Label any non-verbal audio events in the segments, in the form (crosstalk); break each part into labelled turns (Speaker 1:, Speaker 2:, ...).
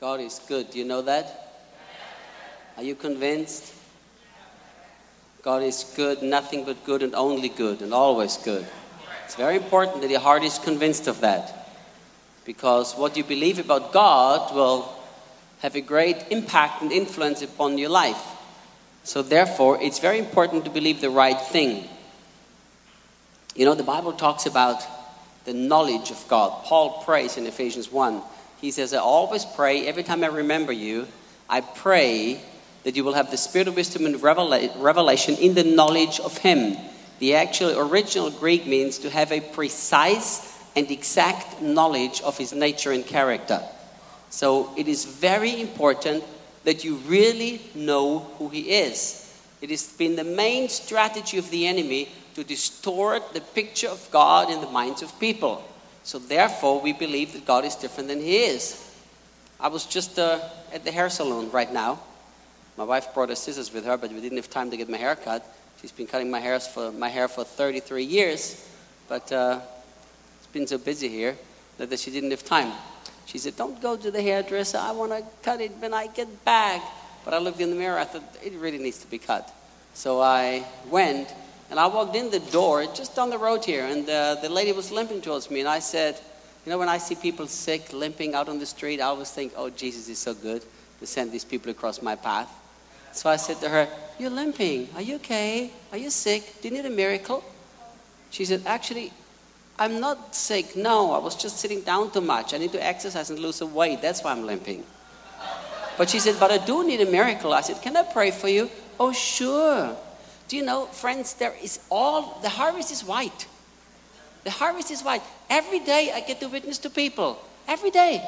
Speaker 1: God is good. Do you know that? Are you convinced? God is good, nothing but good, and only good, and always good. It's very important that your heart is convinced of that. Because what you believe about God will have a great impact and influence upon your life. So, therefore, it's very important to believe the right thing. You know, the Bible talks about the knowledge of God. Paul prays in Ephesians 1. He says, I always pray, every time I remember you, I pray that you will have the spirit of wisdom and revelation in the knowledge of Him. The actual original Greek means to have a precise and exact knowledge of His nature and character. So it is very important that you really know who He is. It has been the main strategy of the enemy to distort the picture of God in the minds of people. So therefore, we believe that God is different than He is. I was just uh, at the hair salon right now. My wife brought her scissors with her, but we didn't have time to get my hair cut. She's been cutting my hair for, my hair for 33 years, but uh, it's been so busy here that she didn't have time. She said, Don't go to the hairdresser. I want to cut it when I get back. But I looked in the mirror. I thought, It really needs to be cut. So I went and I walked in the door just down the road here. And uh, the lady was limping towards me. And I said, You know, when I see people sick, limping out on the street, I always think, Oh, Jesus is so good to send these people across my path. So I said to her, You're limping. Are you okay? Are you sick? Do you need a miracle? She said, Actually, I'm not sick. No, I was just sitting down too much. I need to exercise and lose some weight. That's why I'm limping. But she said, But I do need a miracle. I said, Can I pray for you? Oh, sure. Do you know, friends, there is all, the harvest is white. The harvest is white. Every day I get to witness to people. Every day.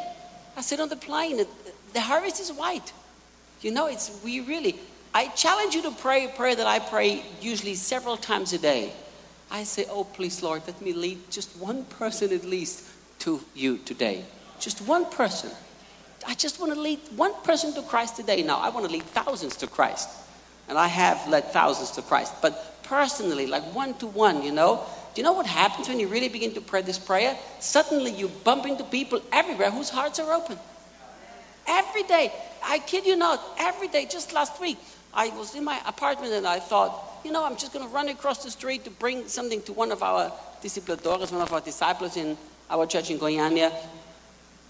Speaker 1: I sit on the plane. The harvest is white. You know, it's we really. I challenge you to pray a prayer that I pray usually several times a day. I say, Oh, please, Lord, let me lead just one person at least to you today. Just one person. I just want to lead one person to Christ today. Now, I want to lead thousands to Christ. And I have led thousands to Christ. But personally, like one to one, you know, do you know what happens when you really begin to pray this prayer? Suddenly you bump into people everywhere whose hearts are open. Every day. I kid you not, every day, just last week, I was in my apartment and I thought, you know, I'm just going to run across the street to bring something to one of our discipladores, one of our disciples in our church in Goiânia.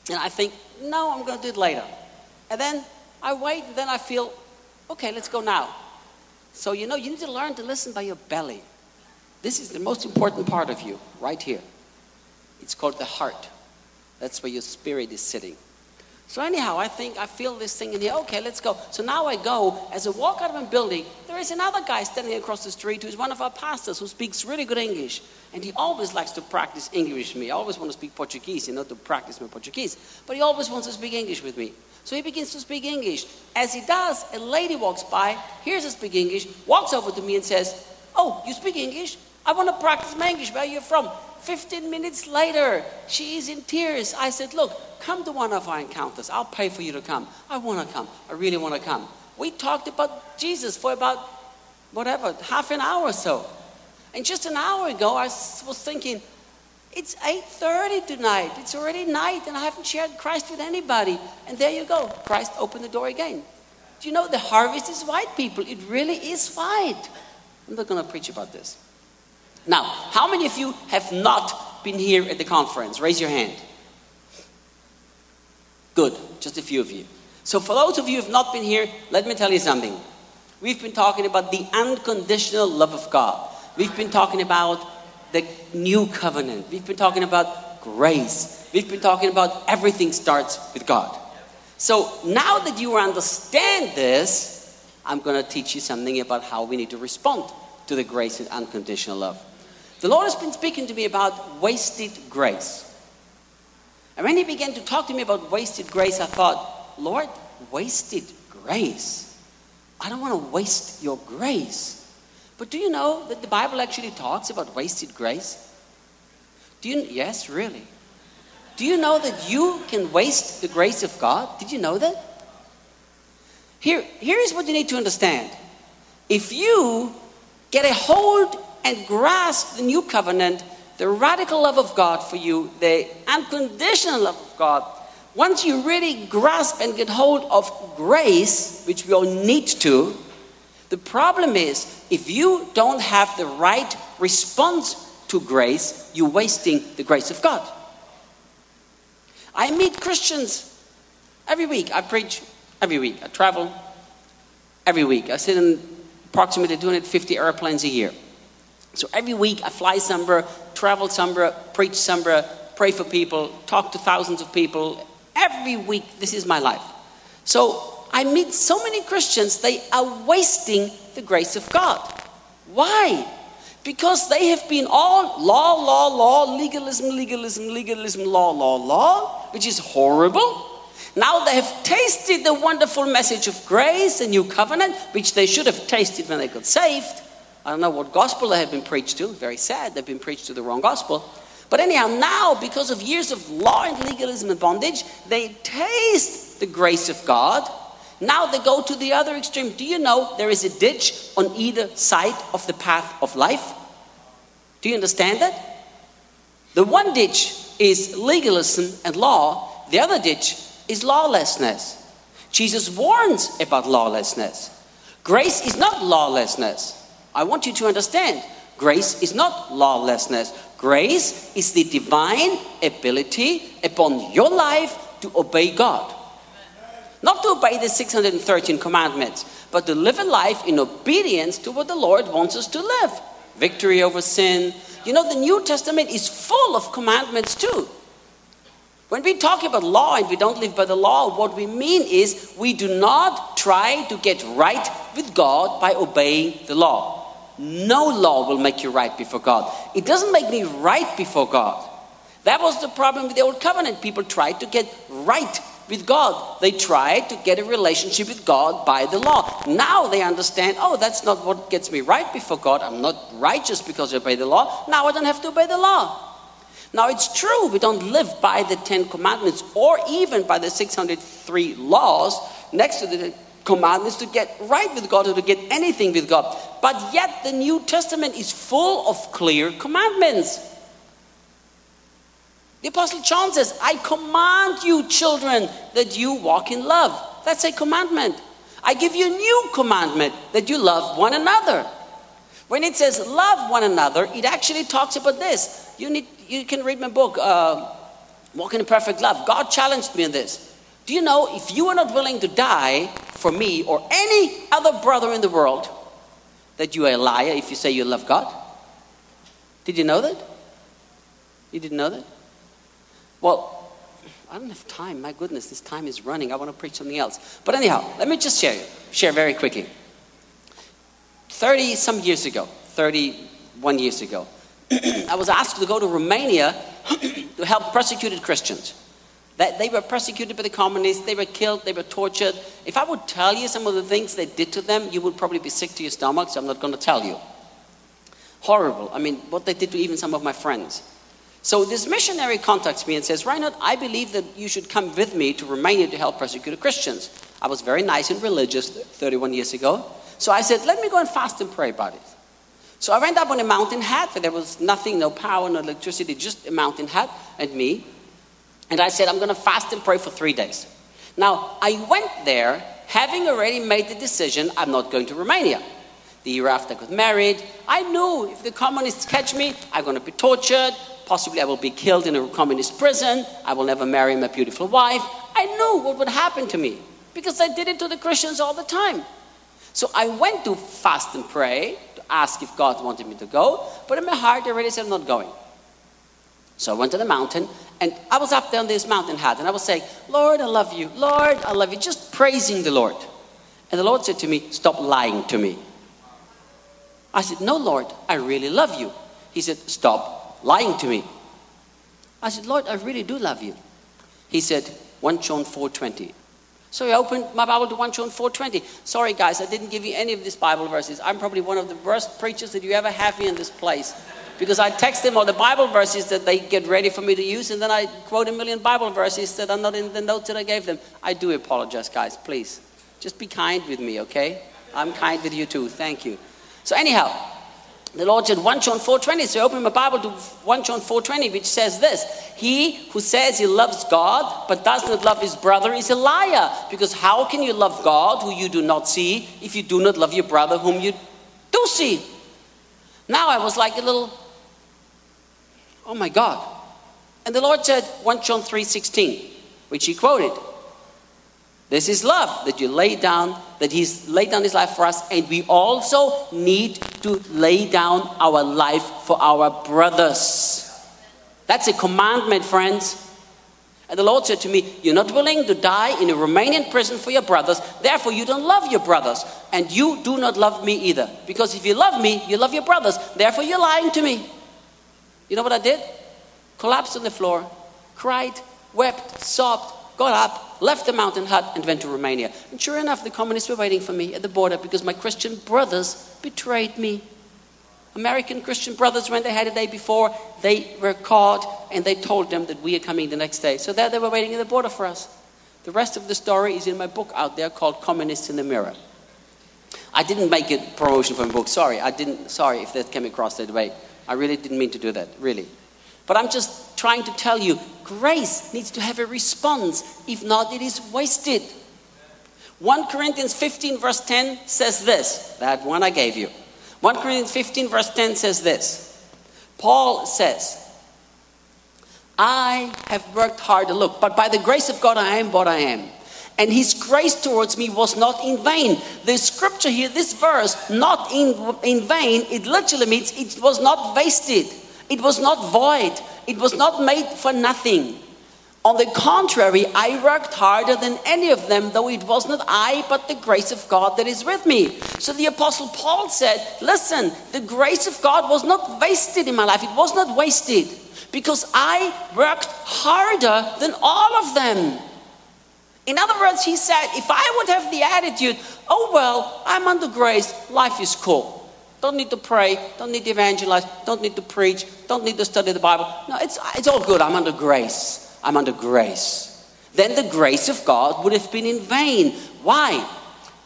Speaker 1: And I think, no, I'm going to do it later. And then I wait, and then I feel, okay, let's go now. So, you know, you need to learn to listen by your belly. This is the most important part of you, right here. It's called the heart. That's where your spirit is sitting. So anyhow, I think I feel this thing in here. Okay, let's go. So now I go. As I walk out of a building, there is another guy standing across the street who's one of our pastors who speaks really good English. And he always likes to practice English with me. I always want to speak Portuguese, you know, to practice my Portuguese. But he always wants to speak English with me. So he begins to speak English. As he does, a lady walks by, hears us speak English, walks over to me and says, Oh, you speak English? I want to practice my English. Where are you from? 15 minutes later, she is in tears. I said, Look, come to one of our encounters. I'll pay for you to come. I want to come. I really want to come. We talked about Jesus for about whatever, half an hour or so. And just an hour ago, I was thinking, it's 8.30 tonight. It's already night, and I haven't shared Christ with anybody. And there you go. Christ opened the door again. Do you know the harvest is white, people? It really is white. I'm not going to preach about this. Now, how many of you have not been here at the conference? Raise your hand. Good, just a few of you. So, for those of you who have not been here, let me tell you something. We've been talking about the unconditional love of God. We've been talking about the new covenant. We've been talking about grace. We've been talking about everything starts with God. So, now that you understand this, I'm going to teach you something about how we need to respond to the grace and unconditional love. The Lord has been speaking to me about wasted grace. And when He began to talk to me about wasted grace, I thought, Lord, wasted grace? I don't want to waste your grace. But do you know that the Bible actually talks about wasted grace? Do you, yes, really. Do you know that you can waste the grace of God? Did you know that? Here, here is what you need to understand. If you get a hold and grasp the new covenant, the radical love of God for you, the unconditional love of God, once you really grasp and get hold of grace, which we all need to, the problem is if you don't have the right response to grace, you're wasting the grace of God. I meet Christians every week. I preach every week. I travel every week. I sit in approximately 250 airplanes a year. So every week I fly somewhere, travel somewhere, preach somewhere, pray for people, talk to thousands of people. Every week, this is my life. So I meet so many Christians, they are wasting the grace of God. Why? Because they have been all law, law, law, legalism, legalism, legalism, law, law, law, which is horrible. Now they have tasted the wonderful message of grace, the new covenant, which they should have tasted when they got saved. I don't know what gospel they have been preached to. Very sad, they've been preached to the wrong gospel. But anyhow, now, because of years of law and legalism and bondage, they taste the grace of God. Now they go to the other extreme. Do you know there is a ditch on either side of the path of life? Do you understand that? The one ditch is legalism and law, the other ditch is lawlessness. Jesus warns about lawlessness. Grace is not lawlessness. I want you to understand grace is not lawlessness. Grace is the divine ability upon your life to obey God. Not to obey the 613 commandments, but to live a life in obedience to what the Lord wants us to live. Victory over sin. You know, the New Testament is full of commandments too. When we talk about law and we don't live by the law, what we mean is we do not try to get right with God by obeying the law. No law will make you right before God. It doesn't make me right before God. That was the problem with the old covenant. People tried to get right with God. They tried to get a relationship with God by the law. Now they understand, oh, that's not what gets me right before God. I'm not righteous because I obey the law. Now I don't have to obey the law. Now, it's true we don't live by the Ten Commandments or even by the 603 laws next to the commandments to get right with God or to get anything with God. But yet, the New Testament is full of clear commandments. The Apostle John says, I command you, children, that you walk in love. That's a commandment. I give you a new commandment that you love one another. When it says love one another, it actually talks about this. You, need, you can read my book, uh, Walking in Perfect Love. God challenged me in this. Do you know if you are not willing to die for me or any other brother in the world, that you are a liar if you say you love God? Did you know that? You didn't know that? Well, I don't have time. My goodness, this time is running. I want to preach something else. But anyhow, let me just share share very quickly. 30 some years ago, 31 years ago, (clears throat) I was asked to go to Romania (clears throat) to help persecuted Christians. That they were persecuted by the communists, they were killed, they were tortured. If I would tell you some of the things they did to them, you would probably be sick to your stomach, so I'm not going to tell you. Horrible. I mean, what they did to even some of my friends. So this missionary contacts me and says, Reinhard, I believe that you should come with me to Romania to help persecuted Christians. I was very nice and religious 31 years ago. So I said, let me go and fast and pray about it. So I went up on a mountain hut where there was nothing, no power, no electricity, just a mountain hut and me. And I said, I'm going to fast and pray for three days. Now, I went there having already made the decision I'm not going to Romania. The year after I got married, I knew if the communists catch me, I'm going to be tortured. Possibly I will be killed in a communist prison. I will never marry my beautiful wife. I knew what would happen to me because I did it to the Christians all the time. So I went to fast and pray to ask if God wanted me to go, but in my heart I already said I'm not going. So I went to the mountain, and I was up there on this mountain hut, and I was saying, Lord, I love you. Lord, I love you. Just praising the Lord. And the Lord said to me, Stop lying to me. I said, No, Lord, I really love you. He said, Stop lying to me. I said, Lord, I really do love you. He said, 1 John 4.20. So I opened my Bible to 1 John 4.20. Sorry, guys, I didn't give you any of these Bible verses. I'm probably one of the worst preachers that you ever have here in this place. Because I text them all the Bible verses that they get ready for me to use, and then I quote a million Bible verses that are not in the notes that I gave them. I do apologize, guys, please. Just be kind with me, okay? I'm kind with you too. Thank you. So, anyhow, The Lord said 1 John 4.20, so I open my Bible to 1 John 4.20, which says this, He who says he loves God but does not love his brother is a liar. Because how can you love God who you do not see if you do not love your brother whom you do see? Now I was like a little, oh my God. And the Lord said 1 John 3.16, which he quoted. This is love that you lay down, that He's laid down His life for us, and we also need to lay down our life for our brothers. That's a commandment, friends. And the Lord said to me, You're not willing to die in a Romanian prison for your brothers, therefore you don't love your brothers. And you do not love me either. Because if you love me, you love your brothers, therefore you're lying to me. You know what I did? Collapsed on the floor, cried, wept, sobbed, got up, left the mountain hut, and went to Romania. And sure enough, the communists were waiting for me at the border because my Christian brothers betrayed me. American Christian brothers, when they had a day before, they were caught and they told them that we are coming the next day. So there they were waiting at the border for us. The rest of the story is in my book out there called Communists in the Mirror. I didn't make a promotion for my book. Sorry, I didn't. Sorry if that came across that way. I really didn't mean to do that, really. But I'm just trying to tell you grace needs to have a response. If not, it is wasted. 1 Corinthians 15, verse 10 says this that one I gave you. 1 Corinthians 15, verse 10 says this Paul says, I have worked hard to look, but by the grace of God I am what I am. And his grace towards me was not in vain. The scripture here, this verse, not in, in vain, it literally means it was not wasted. It was not void. It was not made for nothing. On the contrary, I worked harder than any of them, though it was not I, but the grace of God that is with me. So the Apostle Paul said, Listen, the grace of God was not wasted in my life. It was not wasted because I worked harder than all of them. In other words, he said, If I would have the attitude, oh, well, I'm under grace, life is cool. Don't need to pray, don't need to evangelize, don't need to preach, don't need to study the Bible. No, it's, it's all good. I'm under grace. I'm under grace. Then the grace of God would have been in vain. Why?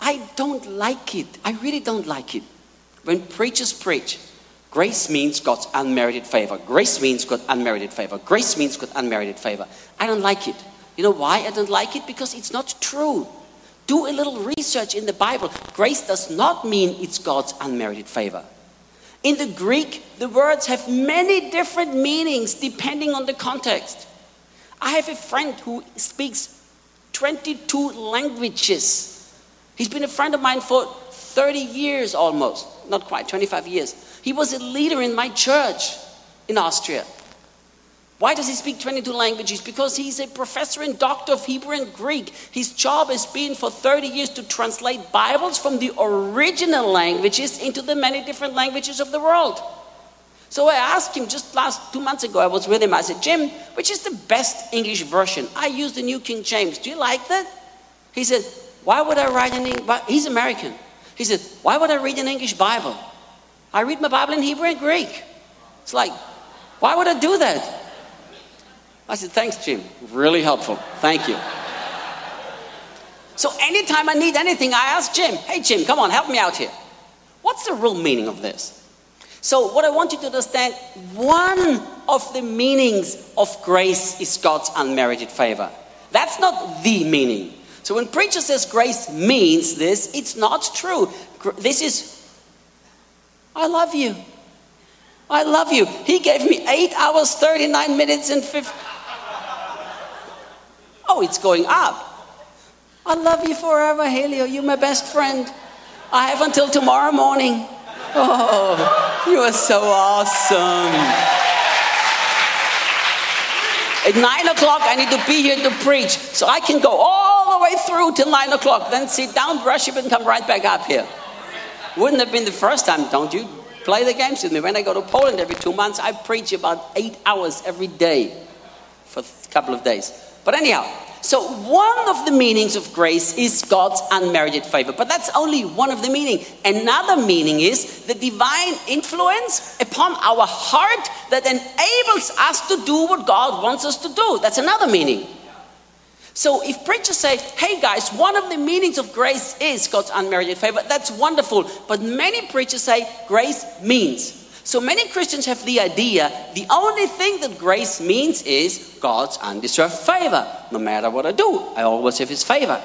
Speaker 1: I don't like it. I really don't like it. When preachers preach, grace means God's unmerited favor. Grace means God's unmerited favor. Grace means God's unmerited favor. I don't like it. You know why I don't like it? Because it's not true. Do a little research in the Bible. Grace does not mean it's God's unmerited favor. In the Greek, the words have many different meanings depending on the context. I have a friend who speaks 22 languages. He's been a friend of mine for 30 years almost, not quite, 25 years. He was a leader in my church in Austria. Why does he speak 22 languages? Because he's a professor and doctor of Hebrew and Greek. His job has been for 30 years to translate Bibles from the original languages into the many different languages of the world. So I asked him just last two months ago, I was with him. I said, Jim, which is the best English version? I use the New King James. Do you like that? He said, Why would I write an English He's American. He said, Why would I read an English Bible? I read my Bible in Hebrew and Greek. It's like, why would I do that? I said, Thanks, Jim. Really helpful. Thank you. So anytime I need anything, I ask Jim, Hey, Jim, come on, help me out here. What's the real meaning of this? So, what I want you to understand one of the meanings of grace is God's unmerited favor. That's not the meaning. So, when preacher says grace means this, it's not true. This is, I love you. I love you. He gave me 8 hours, 39 minutes, and 50. Oh, it's going up. I love you forever, Helio. You're my best friend. I have until tomorrow morning. Oh, you are so awesome. At nine o'clock, I need to be here to preach. So I can go all the way through till nine o'clock, then sit down, brush up, and come right back up here. Wouldn't have been the first time, don't you? Play the games with me. When I go to Poland every two months, I preach about eight hours every day for a couple of days. But anyhow, so one of the meanings of grace is God's unmerited favor, but that's only one of the meaning. Another meaning is the divine influence upon our heart that enables us to do what God wants us to do. That's another meaning. So if preachers say, hey guys, one of the meanings of grace is God's unmerited favor, that's wonderful. But many preachers say grace means. So many Christians have the idea the only thing that grace means is God's undeserved favor. No matter what I do, I always have His favor.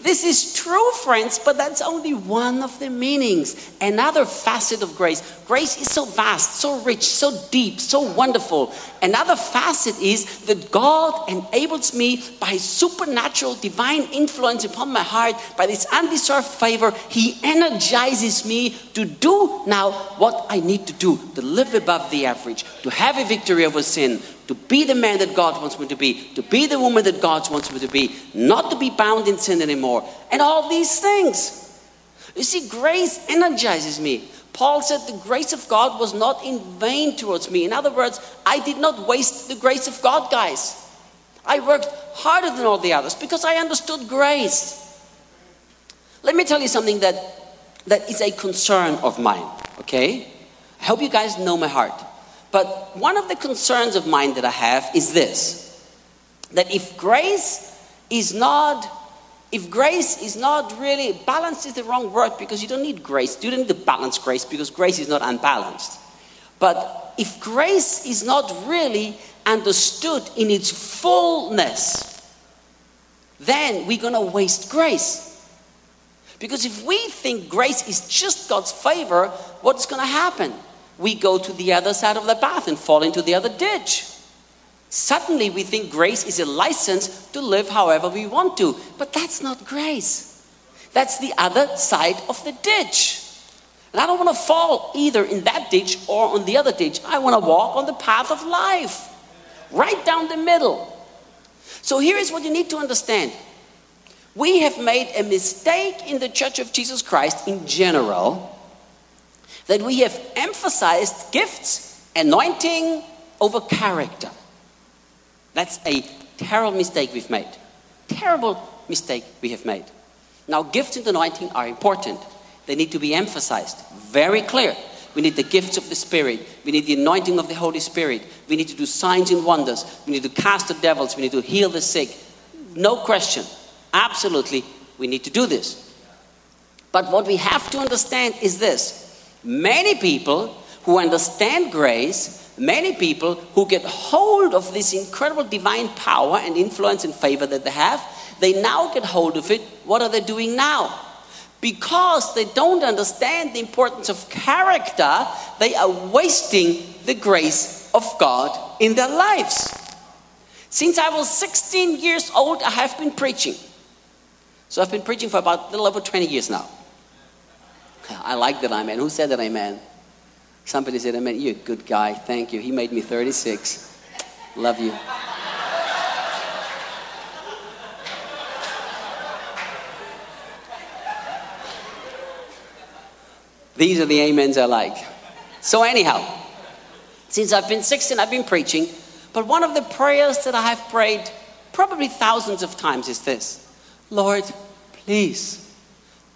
Speaker 1: This is true, friends, but that's only one of the meanings. Another facet of grace. Grace is so vast, so rich, so deep, so wonderful. Another facet is that God enables me by supernatural divine influence upon my heart, by this undeserved favor. He energizes me to do now what I need to do to live above the average, to have a victory over sin, to be the man that God wants me to be, to be the woman that God wants me to be, not to be bound in sin anymore, and all these things. You see, grace energizes me. Paul said the grace of God was not in vain towards me. In other words, I did not waste the grace of God, guys. I worked harder than all the others because I understood grace. Let me tell you something that, that is a concern of mine, okay? I hope you guys know my heart. But one of the concerns of mine that I have is this that if grace is not if grace is not really balanced is the wrong word because you don't need grace. You don't need to balance grace because grace is not unbalanced. But if grace is not really understood in its fullness then we're going to waste grace. Because if we think grace is just god's favor what's going to happen? We go to the other side of the path and fall into the other ditch. Suddenly, we think grace is a license to live however we want to. But that's not grace. That's the other side of the ditch. And I don't want to fall either in that ditch or on the other ditch. I want to walk on the path of life, right down the middle. So here is what you need to understand. We have made a mistake in the Church of Jesus Christ in general that we have emphasized gifts, anointing over character. That's a terrible mistake we've made. Terrible mistake we have made. Now, gifts and anointing are important. They need to be emphasized. Very clear. We need the gifts of the Spirit. We need the anointing of the Holy Spirit. We need to do signs and wonders. We need to cast the devils. We need to heal the sick. No question. Absolutely, we need to do this. But what we have to understand is this Many people who understand grace, many people who get hold of this incredible divine power and influence and favor that they have, they now get hold of it. What are they doing now? Because they don't understand the importance of character, they are wasting the grace of God in their lives. Since I was 16 years old, I have been preaching. So I've been preaching for about a little over 20 years now. I like that amen. Who said that amen? Somebody said amen. You're a good guy. Thank you. He made me 36. Love you. These are the amens I like. So, anyhow, since I've been 16, I've been preaching. But one of the prayers that I have prayed probably thousands of times is this Lord, please,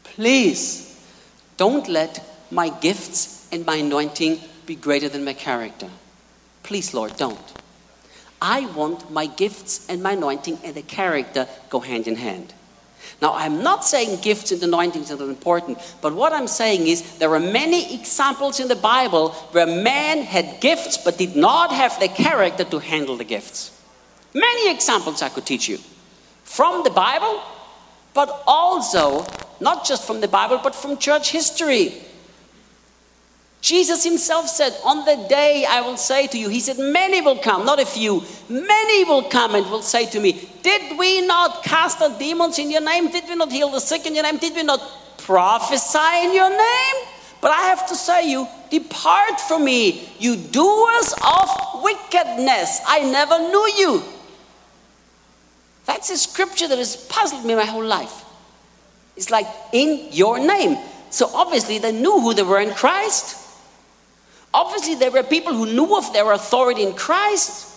Speaker 1: please don't let my gifts and my anointing be greater than my character. Please, Lord, don't. I want my gifts and my anointing and the character go hand in hand. Now, I'm not saying gifts and anointings are not important, but what I'm saying is there are many examples in the Bible where man had gifts but did not have the character to handle the gifts. Many examples I could teach you from the Bible, but also not just from the Bible, but from church history. Jesus himself said, On the day I will say to you, He said, Many will come, not a few, many will come and will say to me, Did we not cast out demons in your name? Did we not heal the sick in your name? Did we not prophesy in your name? But I have to say, you depart from me, you doers of wickedness. I never knew you. That's a scripture that has puzzled me my whole life. It's like, in your name. So obviously they knew who they were in Christ. Obviously, there were people who knew of their authority in Christ,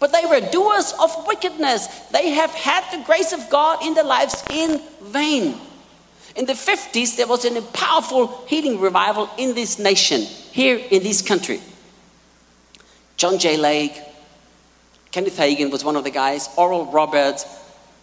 Speaker 1: but they were doers of wickedness. They have had the grace of God in their lives in vain. In the 50s, there was a powerful healing revival in this nation, here in this country. John J. Lake, Kenneth Hagin was one of the guys, Oral Roberts,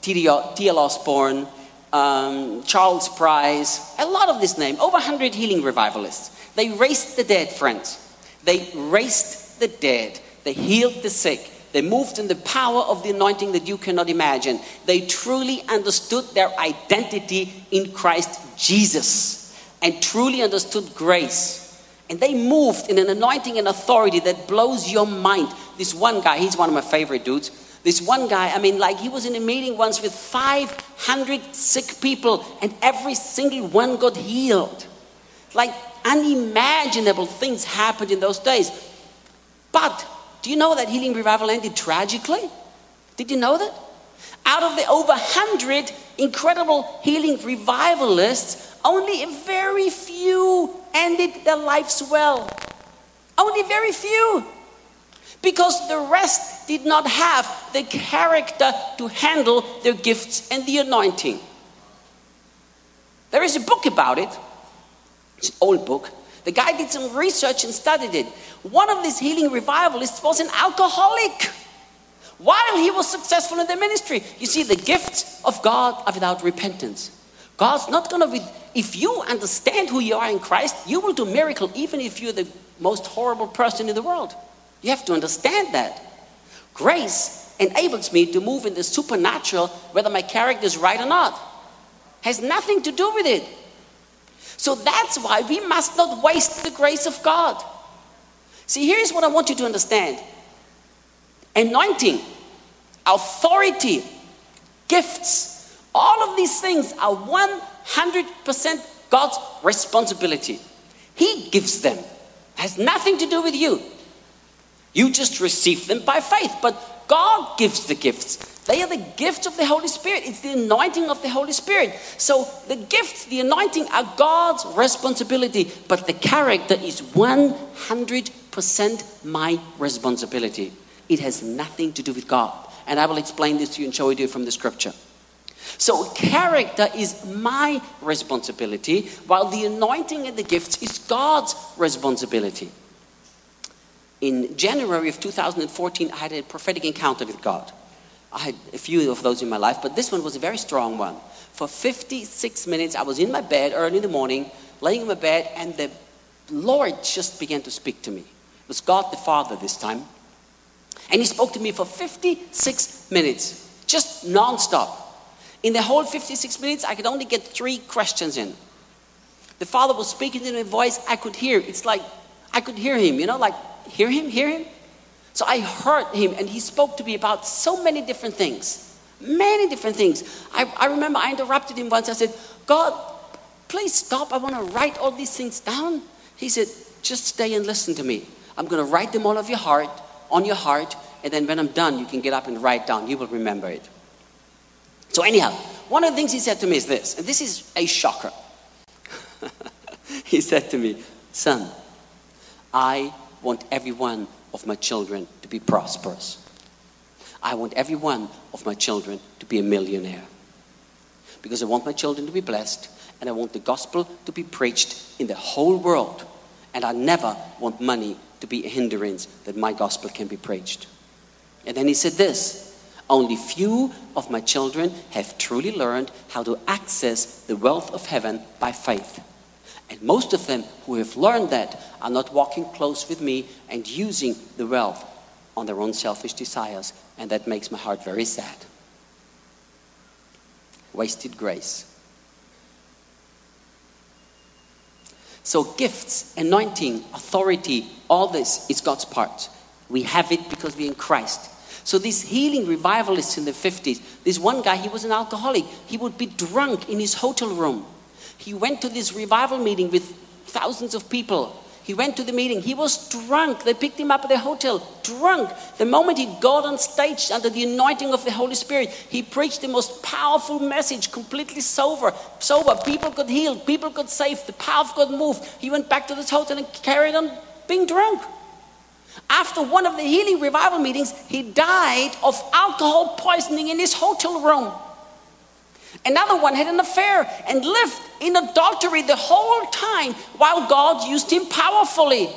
Speaker 1: T.L. Osborn, um, Charles Price, a lot of this name, over 100 healing revivalists. They raised the dead, friends. They raised the dead. They healed the sick. They moved in the power of the anointing that you cannot imagine. They truly understood their identity in Christ Jesus and truly understood grace. And they moved in an anointing and authority that blows your mind. This one guy, he's one of my favorite dudes. This one guy, I mean, like he was in a meeting once with 500 sick people, and every single one got healed. Like unimaginable things happened in those days. But do you know that healing revival ended tragically? Did you know that? Out of the over 100 incredible healing revivalists, only a very few ended their lives well. Only very few. Because the rest did not have the character to handle their gifts and the anointing. There is a book about it. It's an old book. The guy did some research and studied it. One of these healing revivalists was an alcoholic while he was successful in the ministry. You see, the gifts of God are without repentance. God's not going to, with if you understand who you are in Christ, you will do miracle even if you're the most horrible person in the world. You have to understand that. Grace enables me to move in the supernatural whether my character is right or not. Has nothing to do with it. So that's why we must not waste the grace of God. See, here's what I want you to understand anointing, authority, gifts, all of these things are 100% God's responsibility. He gives them, has nothing to do with you. You just receive them by faith, but God gives the gifts. They are the gifts of the Holy Spirit. It's the anointing of the Holy Spirit. So the gifts, the anointing are God's responsibility, but the character is 100% my responsibility. It has nothing to do with God. And I will explain this to you and show it to you from the scripture. So, character is my responsibility, while the anointing and the gifts is God's responsibility. In January of 2014, I had a prophetic encounter with God. I had a few of those in my life, but this one was a very strong one. For 56 minutes, I was in my bed early in the morning, laying in my bed, and the Lord just began to speak to me. It was God the Father this time. And He spoke to me for 56 minutes, just nonstop. In the whole 56 minutes, I could only get three questions in. The Father was speaking in a voice I could hear. It's like I could hear Him, you know, like hear Him, hear Him. So I heard him, and he spoke to me about so many different things. Many different things. I, I remember I interrupted him once. I said, God, please stop. I want to write all these things down. He said, just stay and listen to me. I'm going to write them all of your heart, on your heart, and then when I'm done, you can get up and write down. You will remember it. So, anyhow, one of the things he said to me is this, and this is a shocker. (laughs) he said to me, Son, I want every one of my children to be prosperous. I want every one of my children to be a millionaire. Because I want my children to be blessed and I want the gospel to be preached in the whole world. And I never want money to be a hindrance that my gospel can be preached. And then he said this only few of my children have truly learned how to access the wealth of heaven by faith. And most of them who have learned that are not walking close with me and using the wealth on their own selfish desires. And that makes my heart very sad. Wasted grace. So, gifts, anointing, authority, all this is God's part. We have it because we're in Christ. So, these healing revivalists in the 50s, this one guy, he was an alcoholic. He would be drunk in his hotel room. He went to this revival meeting with thousands of people. He went to the meeting. He was drunk. They picked him up at the hotel, drunk. The moment he got on stage under the anointing of the Holy Spirit, he preached the most powerful message, completely sober. Sober. People got healed. People got saved. The power of God moved. He went back to this hotel and carried on being drunk. After one of the healing revival meetings, he died of alcohol poisoning in his hotel room. Another one had an affair and lived in adultery the whole time while God used him powerfully.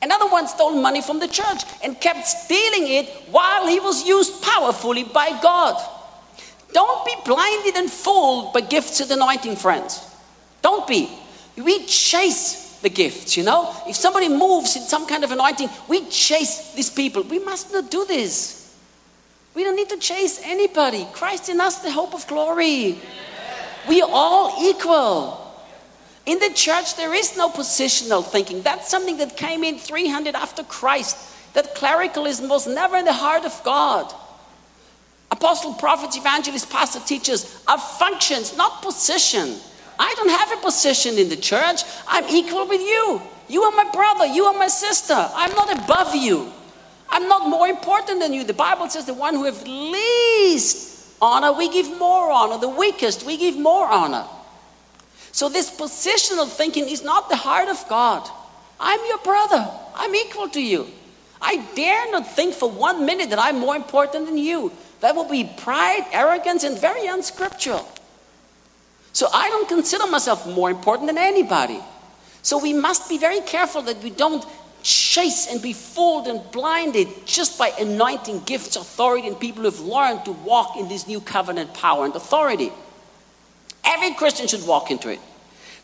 Speaker 1: Another one stole money from the church and kept stealing it while he was used powerfully by God. Don't be blinded and fooled by gifts and anointing, friends. Don't be. We chase the gifts, you know? If somebody moves in some kind of anointing, we chase these people. We must not do this. We don't need to chase anybody. Christ in us, the hope of glory. We are all equal. In the church, there is no positional thinking. That's something that came in 300 after Christ. That clericalism was never in the heart of God. Apostle, prophets, evangelists, pastor, teachers are functions, not position. I don't have a position in the church. I'm equal with you. You are my brother. You are my sister. I'm not above you. I'm not more important than you. The Bible says the one who have least honor, we give more honor. The weakest, we give more honor. So this positional thinking is not the heart of God. I'm your brother. I'm equal to you. I dare not think for one minute that I'm more important than you. That will be pride, arrogance, and very unscriptural. So I don't consider myself more important than anybody. So we must be very careful that we don't chase and be fooled and blinded just by anointing gifts, authority, and people who've learned to walk in this new covenant power and authority. Every Christian should walk into it.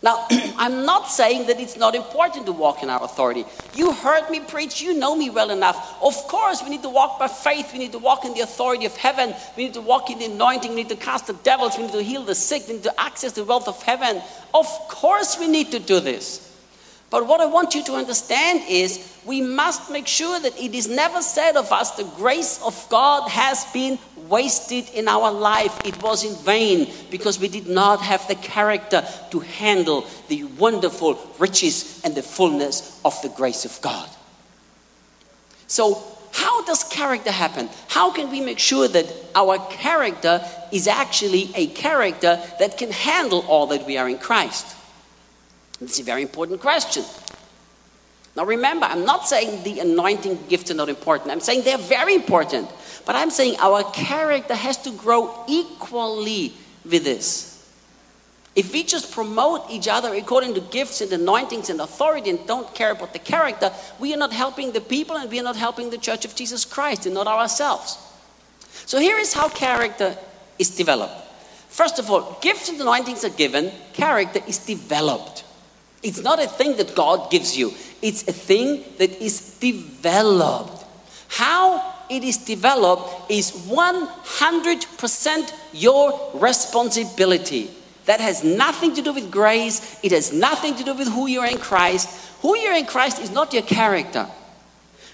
Speaker 1: Now, (clears throat) I'm not saying that it's not important to walk in our authority. You heard me preach, you know me well enough. Of course, we need to walk by faith, we need to walk in the authority of heaven, we need to walk in the anointing, we need to cast the devils, we need to heal the sick, we need to access the wealth of heaven. Of course, we need to do this. But what I want you to understand is we must make sure that it is never said of us the grace of God has been wasted in our life. It was in vain because we did not have the character to handle the wonderful riches and the fullness of the grace of God. So, how does character happen? How can we make sure that our character is actually a character that can handle all that we are in Christ? It's a very important question. Now remember, I'm not saying the anointing gifts are not important. I'm saying they're very important. But I'm saying our character has to grow equally with this. If we just promote each other according to gifts and anointings and authority and don't care about the character, we are not helping the people and we are not helping the church of Jesus Christ and not ourselves. So here is how character is developed. First of all, gifts and anointings are given, character is developed. It's not a thing that God gives you, it's a thing that is developed. How it is developed is 100% your responsibility. That has nothing to do with grace, it has nothing to do with who you are in Christ. Who you are in Christ is not your character.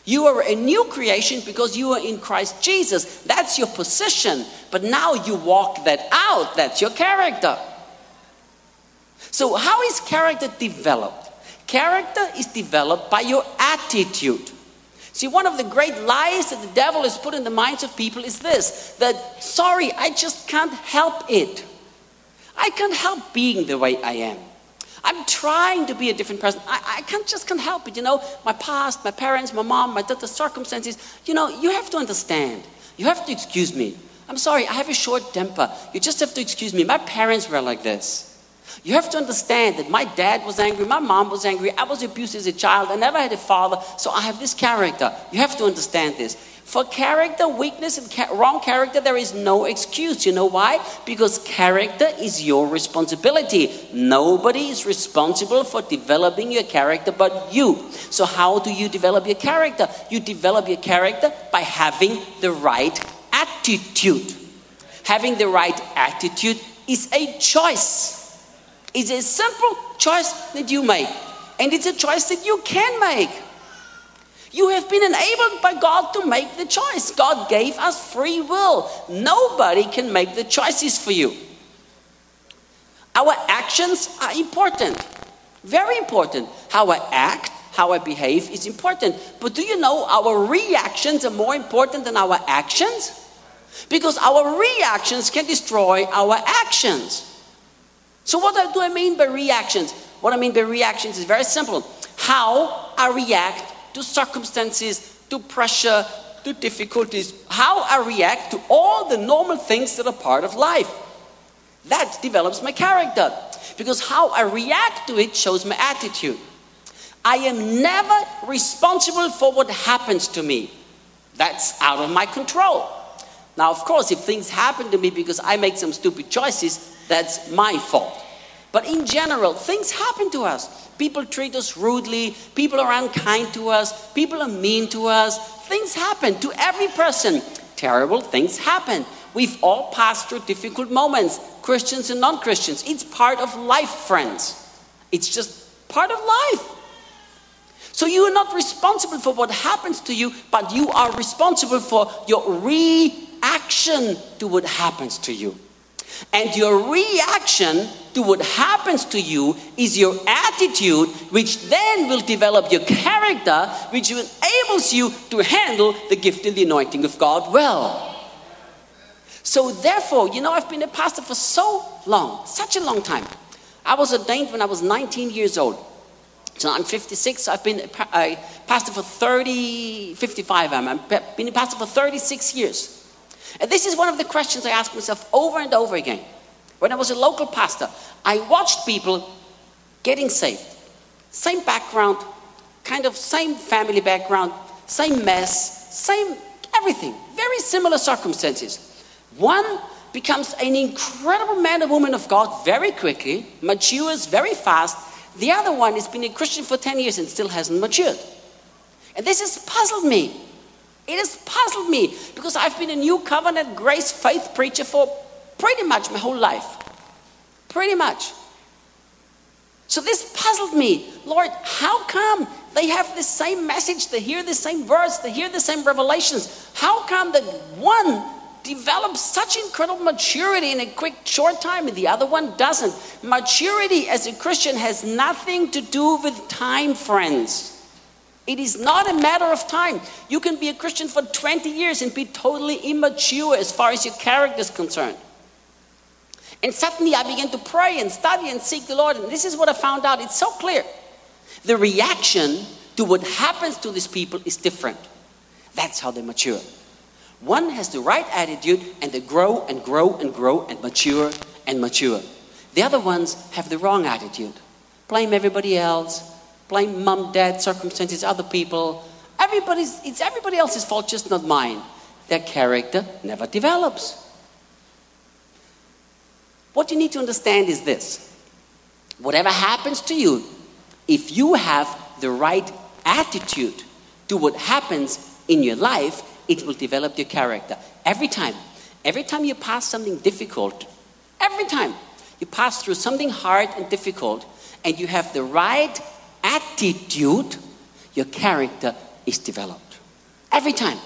Speaker 1: You are a new creation because you are in Christ Jesus. That's your position. But now you walk that out. That's your character. So, how is character developed? Character is developed by your attitude. See, one of the great lies that the devil has put in the minds of people is this that, sorry, I just can't help it. I can't help being the way I am. I'm trying to be a different person. I, I can't just can't help it. You know, my past, my parents, my mom, my dad, the circumstances. You know, you have to understand. You have to excuse me. I'm sorry, I have a short temper. You just have to excuse me. My parents were like this. You have to understand that my dad was angry, my mom was angry, I was abused as a child, I never had a father, so I have this character. You have to understand this. For character weakness and ca- wrong character, there is no excuse. You know why? Because character is your responsibility. Nobody is responsible for developing your character but you. So, how do you develop your character? You develop your character by having the right attitude. Having the right attitude is a choice. It's a simple choice that you make, and it's a choice that you can make. You have been enabled by God to make the choice. God gave us free will. Nobody can make the choices for you. Our actions are important, very important. How I act, how I behave is important. But do you know our reactions are more important than our actions? Because our reactions can destroy our actions. So, what do I mean by reactions? What I mean by reactions is very simple. How I react to circumstances, to pressure, to difficulties, how I react to all the normal things that are part of life. That develops my character because how I react to it shows my attitude. I am never responsible for what happens to me. That's out of my control. Now, of course, if things happen to me because I make some stupid choices, that's my fault. But in general, things happen to us. People treat us rudely, people are unkind to us, people are mean to us. Things happen to every person. Terrible things happen. We've all passed through difficult moments, Christians and non Christians. It's part of life, friends. It's just part of life. So you are not responsible for what happens to you, but you are responsible for your reaction to what happens to you. And your reaction to what happens to you is your attitude, which then will develop your character, which enables you to handle the gift and the anointing of God well. So, therefore, you know, I've been a pastor for so long, such a long time. I was ordained when I was 19 years old. So I'm 56. I've been a pastor for 30, 55. I'm, I've been a pastor for 36 years. And this is one of the questions I ask myself over and over again. When I was a local pastor, I watched people getting saved. Same background, kind of same family background, same mess, same everything. Very similar circumstances. One becomes an incredible man or woman of God very quickly, matures very fast. The other one has been a Christian for 10 years and still hasn't matured. And this has puzzled me. It has puzzled me because I've been a new covenant grace faith preacher for pretty much my whole life. Pretty much. So this puzzled me. Lord, how come they have the same message, they hear the same words, they hear the same revelations? How come that one develops such incredible maturity in a quick, short time and the other one doesn't? Maturity as a Christian has nothing to do with time, friends. It is not a matter of time. You can be a Christian for 20 years and be totally immature as far as your character is concerned. And suddenly I began to pray and study and seek the Lord. And this is what I found out. It's so clear. The reaction to what happens to these people is different. That's how they mature. One has the right attitude and they grow and grow and grow and mature and mature. The other ones have the wrong attitude. Blame everybody else, blame mom, dad, circumstances, other people. Everybody's, it's everybody else's fault, just not mine. Their character never develops. What you need to understand is this whatever happens to you, if you have the right attitude to what happens in your life, it will develop your character. Every time, every time you pass something difficult, every time you pass through something hard and difficult, and you have the right attitude, your character is developed. Every time.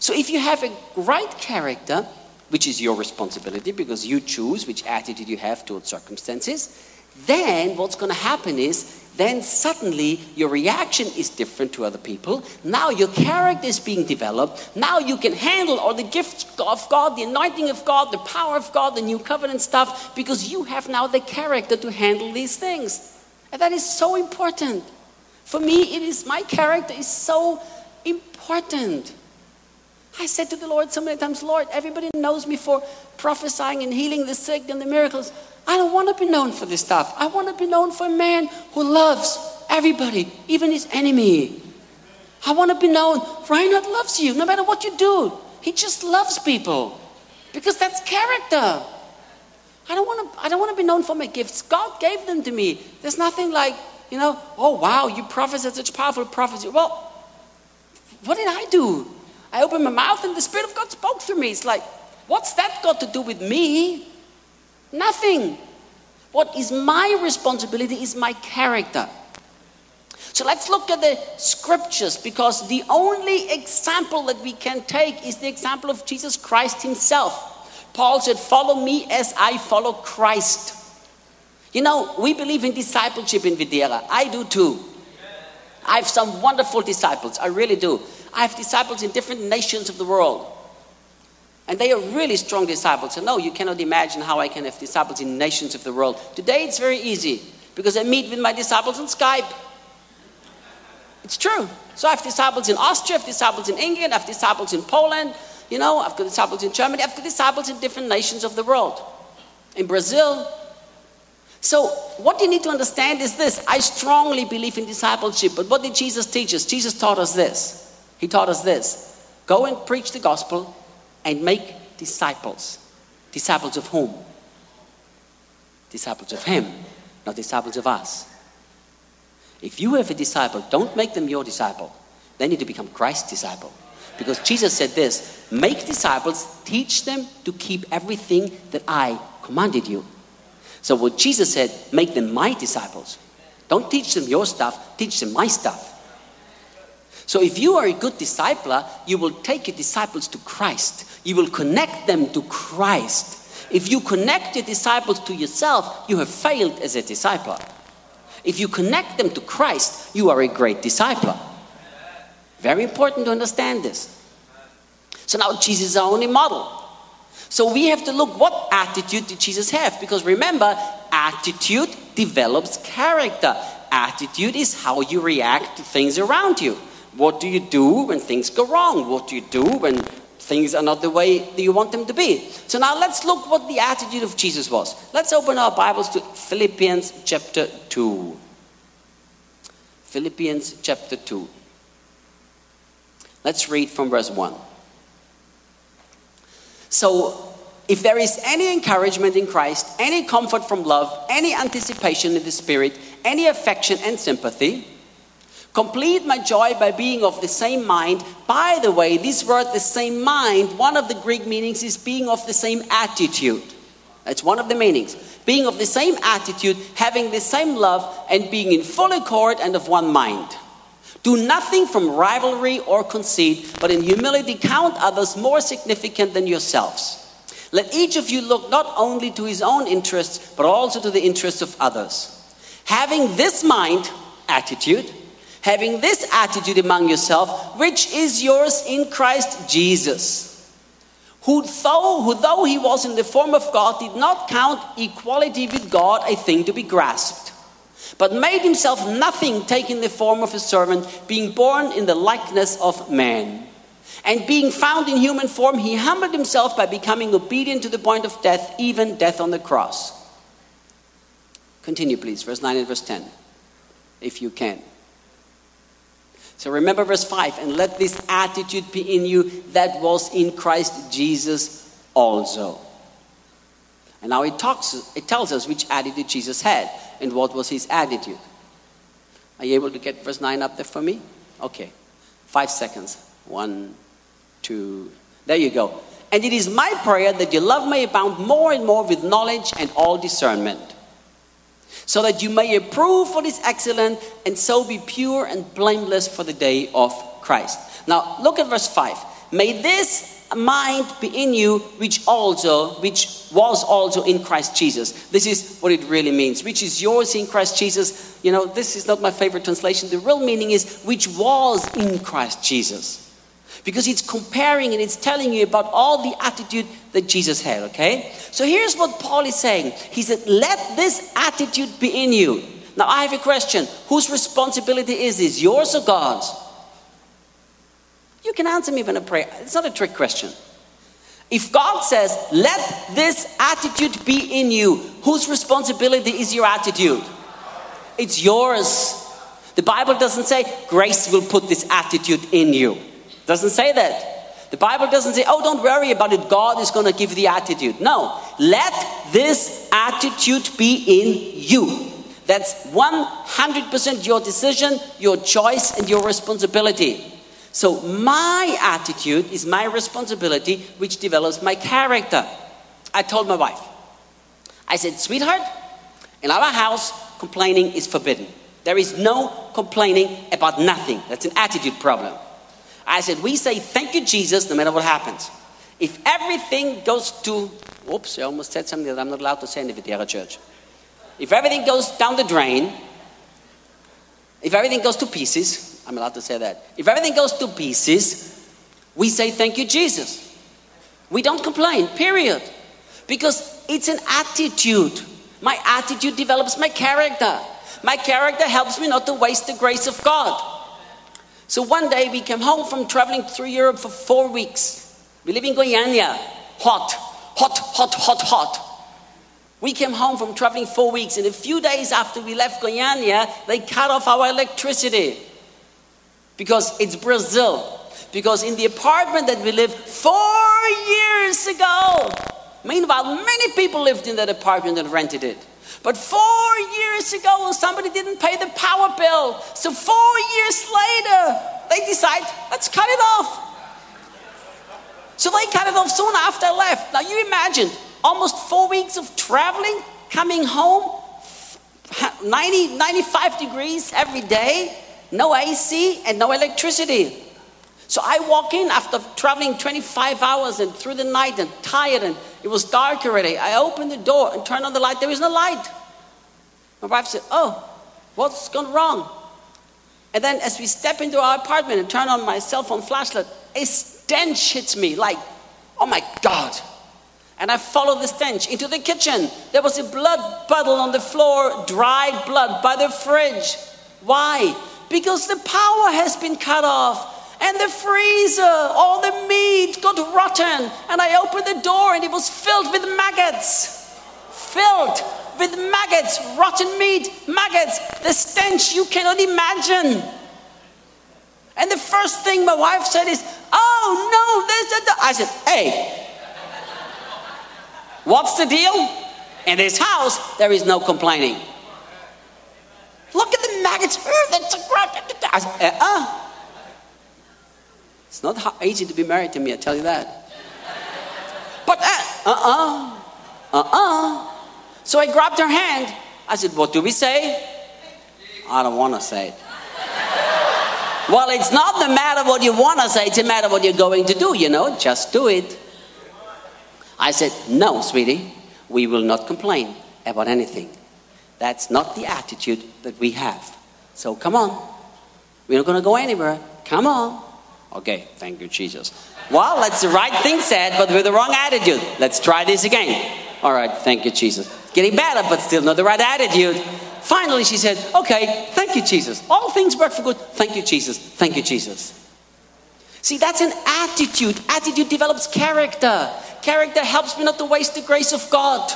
Speaker 1: So if you have a right character, which is your responsibility because you choose which attitude you have towards circumstances, then what's going to happen is then suddenly your reaction is different to other people. Now your character is being developed. Now you can handle all the gifts of God, the anointing of God, the power of God, the new covenant stuff, because you have now the character to handle these things. And that is so important. For me, it is my character is so important. I said to the Lord so many times, Lord, everybody knows me for prophesying and healing the sick and the miracles. I don't want to be known for this stuff. I want to be known for a man who loves everybody, even his enemy. I want to be known, Reinhard loves you no matter what you do. He just loves people because that's character. I don't want to, I don't want to be known for my gifts. God gave them to me. There's nothing like, you know, oh wow, you prophesied such powerful prophecy. Well, what did I do? I opened my mouth and the Spirit of God spoke through me. It's like, what's that got to do with me? Nothing. What is my responsibility is my character. So let's look at the scriptures because the only example that we can take is the example of Jesus Christ Himself. Paul said, Follow me as I follow Christ. You know, we believe in discipleship in Videira. I do too. I have some wonderful disciples. I really do. I have disciples in different nations of the world. And they are really strong disciples. No, you cannot imagine how I can have disciples in nations of the world. Today it's very easy because I meet with my disciples on Skype. It's true. So I have disciples in Austria, I have disciples in England, I have disciples in Poland, you know, I've got disciples in Germany, I've got disciples in different nations of the world, in Brazil. So, what you need to understand is this I strongly believe in discipleship, but what did Jesus teach us? Jesus taught us this. He taught us this go and preach the gospel, and make disciples. Disciples of whom? Disciples of Him, not disciples of us. If you have a disciple, don't make them your disciple. They need to become Christ's disciple. Because Jesus said this make disciples, teach them to keep everything that I commanded you. So, what Jesus said, make them my disciples. Don't teach them your stuff, teach them my stuff. So, if you are a good discipler, you will take your disciples to Christ. You will connect them to Christ. If you connect your disciples to yourself, you have failed as a discipler. If you connect them to Christ, you are a great discipler. Very important to understand this. So now Jesus is our only model. So we have to look what attitude did Jesus have? Because remember, attitude develops character. Attitude is how you react to things around you. What do you do when things go wrong? What do you do when things are not the way that you want them to be? So now let's look what the attitude of Jesus was. Let's open our Bibles to Philippians chapter 2. Philippians chapter 2. Let's read from verse 1. So, if there is any encouragement in Christ, any comfort from love, any anticipation in the Spirit, any affection and sympathy, complete my joy by being of the same mind. By the way, this word, the same mind, one of the Greek meanings is being of the same attitude. That's one of the meanings. Being of the same attitude, having the same love, and being in full accord and of one mind. Do nothing from rivalry or conceit, but in humility count others more significant than yourselves. Let each of you look not only to his own interests, but also to the interests of others. Having this mind, attitude, having this attitude among yourself, which is yours in Christ Jesus. Who though, who though he was in the form of God, did not count equality with God a thing to be grasped but made himself nothing, taking the form of a servant, being born in the likeness of man. And being found in human form, he humbled himself by becoming obedient to the point of death, even death on the cross. Continue, please, verse 9 and verse 10, if you can. So remember verse 5 and let this attitude be in you that was in Christ Jesus also. And now it, talks, it tells us which attitude Jesus had and what was his attitude. Are you able to get verse 9 up there for me? Okay. Five seconds. One, two. There you go. And it is my prayer that your love may abound more and more with knowledge and all discernment, so that you may approve what is excellent and so be pure and blameless for the day of Christ. Now, look at verse 5. May this mind be in you which also which was also in Christ Jesus. This is what it really means. Which is yours in Christ Jesus. You know, this is not my favorite translation. The real meaning is which was in Christ Jesus. Because it's comparing and it's telling you about all the attitude that Jesus had, okay? So here's what Paul is saying. He said, "Let this attitude be in you." Now I have a question. Whose responsibility is this? Yours or God's? You can answer me when I pray. It's not a trick question. If God says, let this attitude be in you, whose responsibility is your attitude? It's yours. The Bible doesn't say grace will put this attitude in you. Doesn't say that. The Bible doesn't say, oh, don't worry about it. God is going to give the attitude. No. Let this attitude be in you. That's 100% your decision, your choice, and your responsibility. So, my attitude is my responsibility, which develops my character. I told my wife, I said, sweetheart, in our house, complaining is forbidden. There is no complaining about nothing. That's an attitude problem. I said, we say thank you, Jesus, no matter what happens. If everything goes to, oops, I almost said something that I'm not allowed to say in the Videira church. If everything goes down the drain, if everything goes to pieces, I'm allowed to say that. If everything goes to pieces, we say, Thank you, Jesus. We don't complain, period. Because it's an attitude. My attitude develops my character. My character helps me not to waste the grace of God. So one day we came home from traveling through Europe for four weeks. We live in Goiânia. Hot, hot, hot, hot, hot. We came home from traveling four weeks, and a few days after we left Goiânia, they cut off our electricity because it's Brazil. Because in the apartment that we lived four years ago, meanwhile, many people lived in that apartment and rented it. But four years ago, somebody didn't pay the power bill. So four years later, they decide, let's cut it off. So they cut it off soon after I left. Now you imagine almost four weeks of traveling, coming home, 90, 95 degrees every day, no AC and no electricity. So I walk in after traveling 25 hours and through the night and tired and it was dark already. I open the door and turn on the light. There is no light. My wife said, Oh, what's gone wrong? And then as we step into our apartment and turn on my cell phone flashlight, a stench hits me like, oh my God. And I follow the stench into the kitchen. There was a blood puddle on the floor, dried blood by the fridge. Why? Because the power has been cut off. And the freezer, all the meat got rotten. And I opened the door and it was filled with maggots. Filled with maggots, rotten meat, maggots, the stench you cannot imagine. And the first thing my wife said is, Oh no, there's a. I said, Hey, what's the deal? In this house, there is no complaining. Maggots. A crap. I said, uh-uh. It's not easy to be married to me, I tell you that. But uh uh uh uh. So I grabbed her hand. I said, What do we say? I don't want to say it. well, it's not the matter what you want to say, it's a matter of what you're going to do, you know, just do it. I said, No, sweetie, we will not complain about anything. That's not the attitude that we have. So come on. We're not going to go anywhere. Come on. Okay, thank you, Jesus. Well, that's the right thing said, but with the wrong attitude. Let's try this again. All right, thank you, Jesus. Getting better, but still not the right attitude. Finally, she said, Okay, thank you, Jesus. All things work for good. Thank you, Jesus. Thank you, Jesus. See, that's an attitude. Attitude develops character. Character helps me not to waste the grace of God.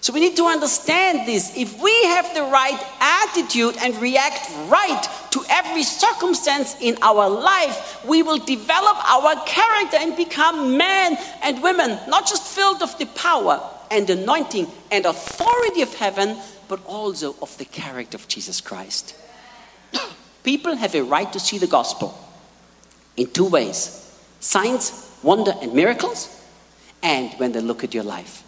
Speaker 1: So we need to understand this. If we have the right attitude and react right to every circumstance in our life, we will develop our character and become men and women, not just filled of the power and anointing and authority of heaven, but also of the character of Jesus Christ. (clears throat) People have a right to see the gospel in two ways signs, wonder, and miracles, and when they look at your life.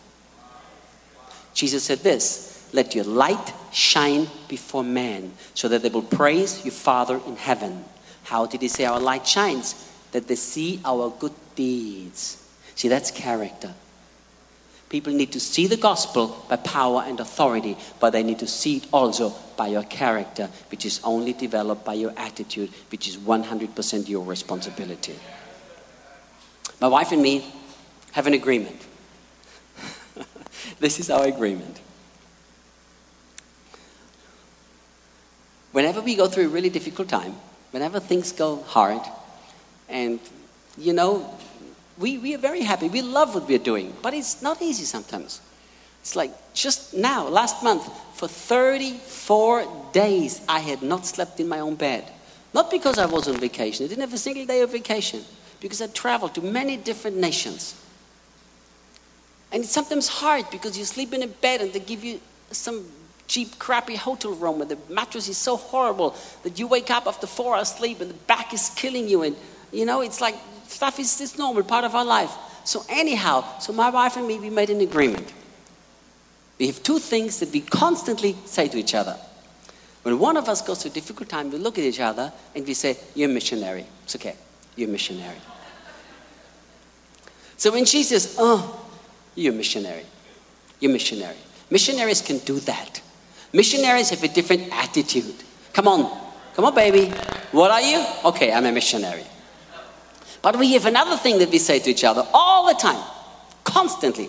Speaker 1: Jesus said this Let your light shine before men so that they will praise your Father in heaven. How did he say our light shines? That they see our good deeds. See, that's character. People need to see the gospel by power and authority, but they need to see it also by your character, which is only developed by your attitude, which is 100% your responsibility. My wife and me have an agreement. This is our agreement. Whenever we go through a really difficult time, whenever things go hard, and you know, we, we are very happy. We love what we're doing, but it's not easy sometimes. It's like just now, last month, for 34 days, I had not slept in my own bed. Not because I was on vacation, I didn't have a single day of vacation, because I traveled to many different nations. And it's sometimes hard because you sleep in a bed and they give you some cheap, crappy hotel room where the mattress is so horrible that you wake up after four hours sleep and the back is killing you. And, you know, it's like stuff is this normal, part of our life. So, anyhow, so my wife and me, we made an agreement. We have two things that we constantly say to each other. When one of us goes through a difficult time, we look at each other and we say, You're a missionary. It's okay. You're a missionary. So when she says, Oh, you're a missionary. You're a missionary. Missionaries can do that. Missionaries have a different attitude. Come on. Come on, baby. What are you? Okay, I'm a missionary. But we have another thing that we say to each other all the time, constantly.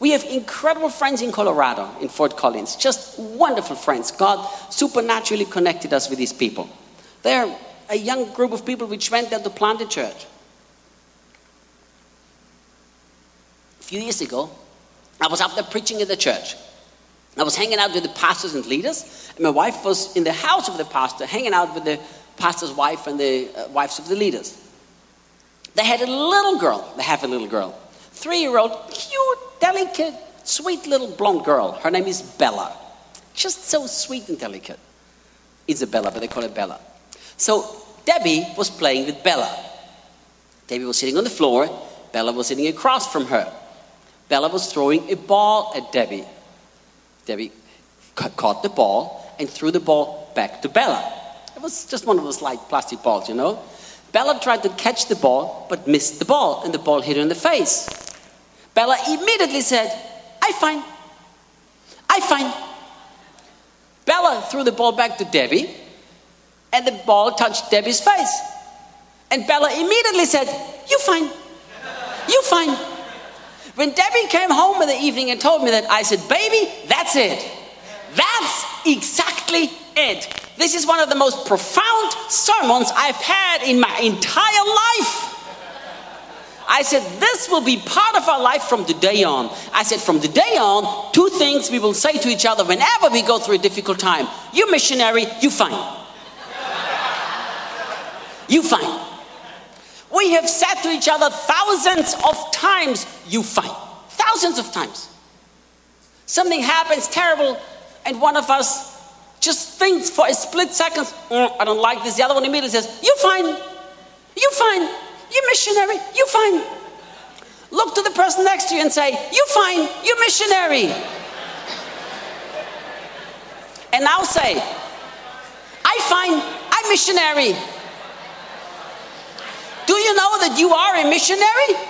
Speaker 1: We have incredible friends in Colorado, in Fort Collins, just wonderful friends. God supernaturally connected us with these people. They're a young group of people which went there to plant a church. A few years ago, I was up there preaching in the church. I was hanging out with the pastors and leaders, and my wife was in the house of the pastor, hanging out with the pastor's wife and the uh, wives of the leaders. They had a little girl. They have a little girl. Three year old, cute, delicate, sweet little blonde girl. Her name is Bella. Just so sweet and delicate. Isabella, but they call her Bella. So Debbie was playing with Bella. Debbie was sitting on the floor. Bella was sitting across from her. Bella was throwing a ball at Debbie. Debbie caught the ball and threw the ball back to Bella. It was just one of those light plastic balls, you know. Bella tried to catch the ball but missed the ball, and the ball hit her in the face. Bella immediately said, I fine. I fine. Bella threw the ball back to Debbie, and the ball touched Debbie's face. And Bella immediately said, You fine. You fine. When Debbie came home in the evening and told me that, I said, Baby, that's it. That's exactly it. This is one of the most profound sermons I've had in my entire life. I said, This will be part of our life from today on. I said, From today on, two things we will say to each other whenever we go through a difficult time. You missionary, you fine. You fine. We have said to each other thousands of times, You fine. Thousands of times. Something happens terrible, and one of us just thinks for a split second, mm, I don't like this. The other one immediately says, You fine. You fine. You missionary. You fine. Look to the person next to you and say, You fine. You missionary. And now say, I fine. I'm missionary. You know that you are a missionary?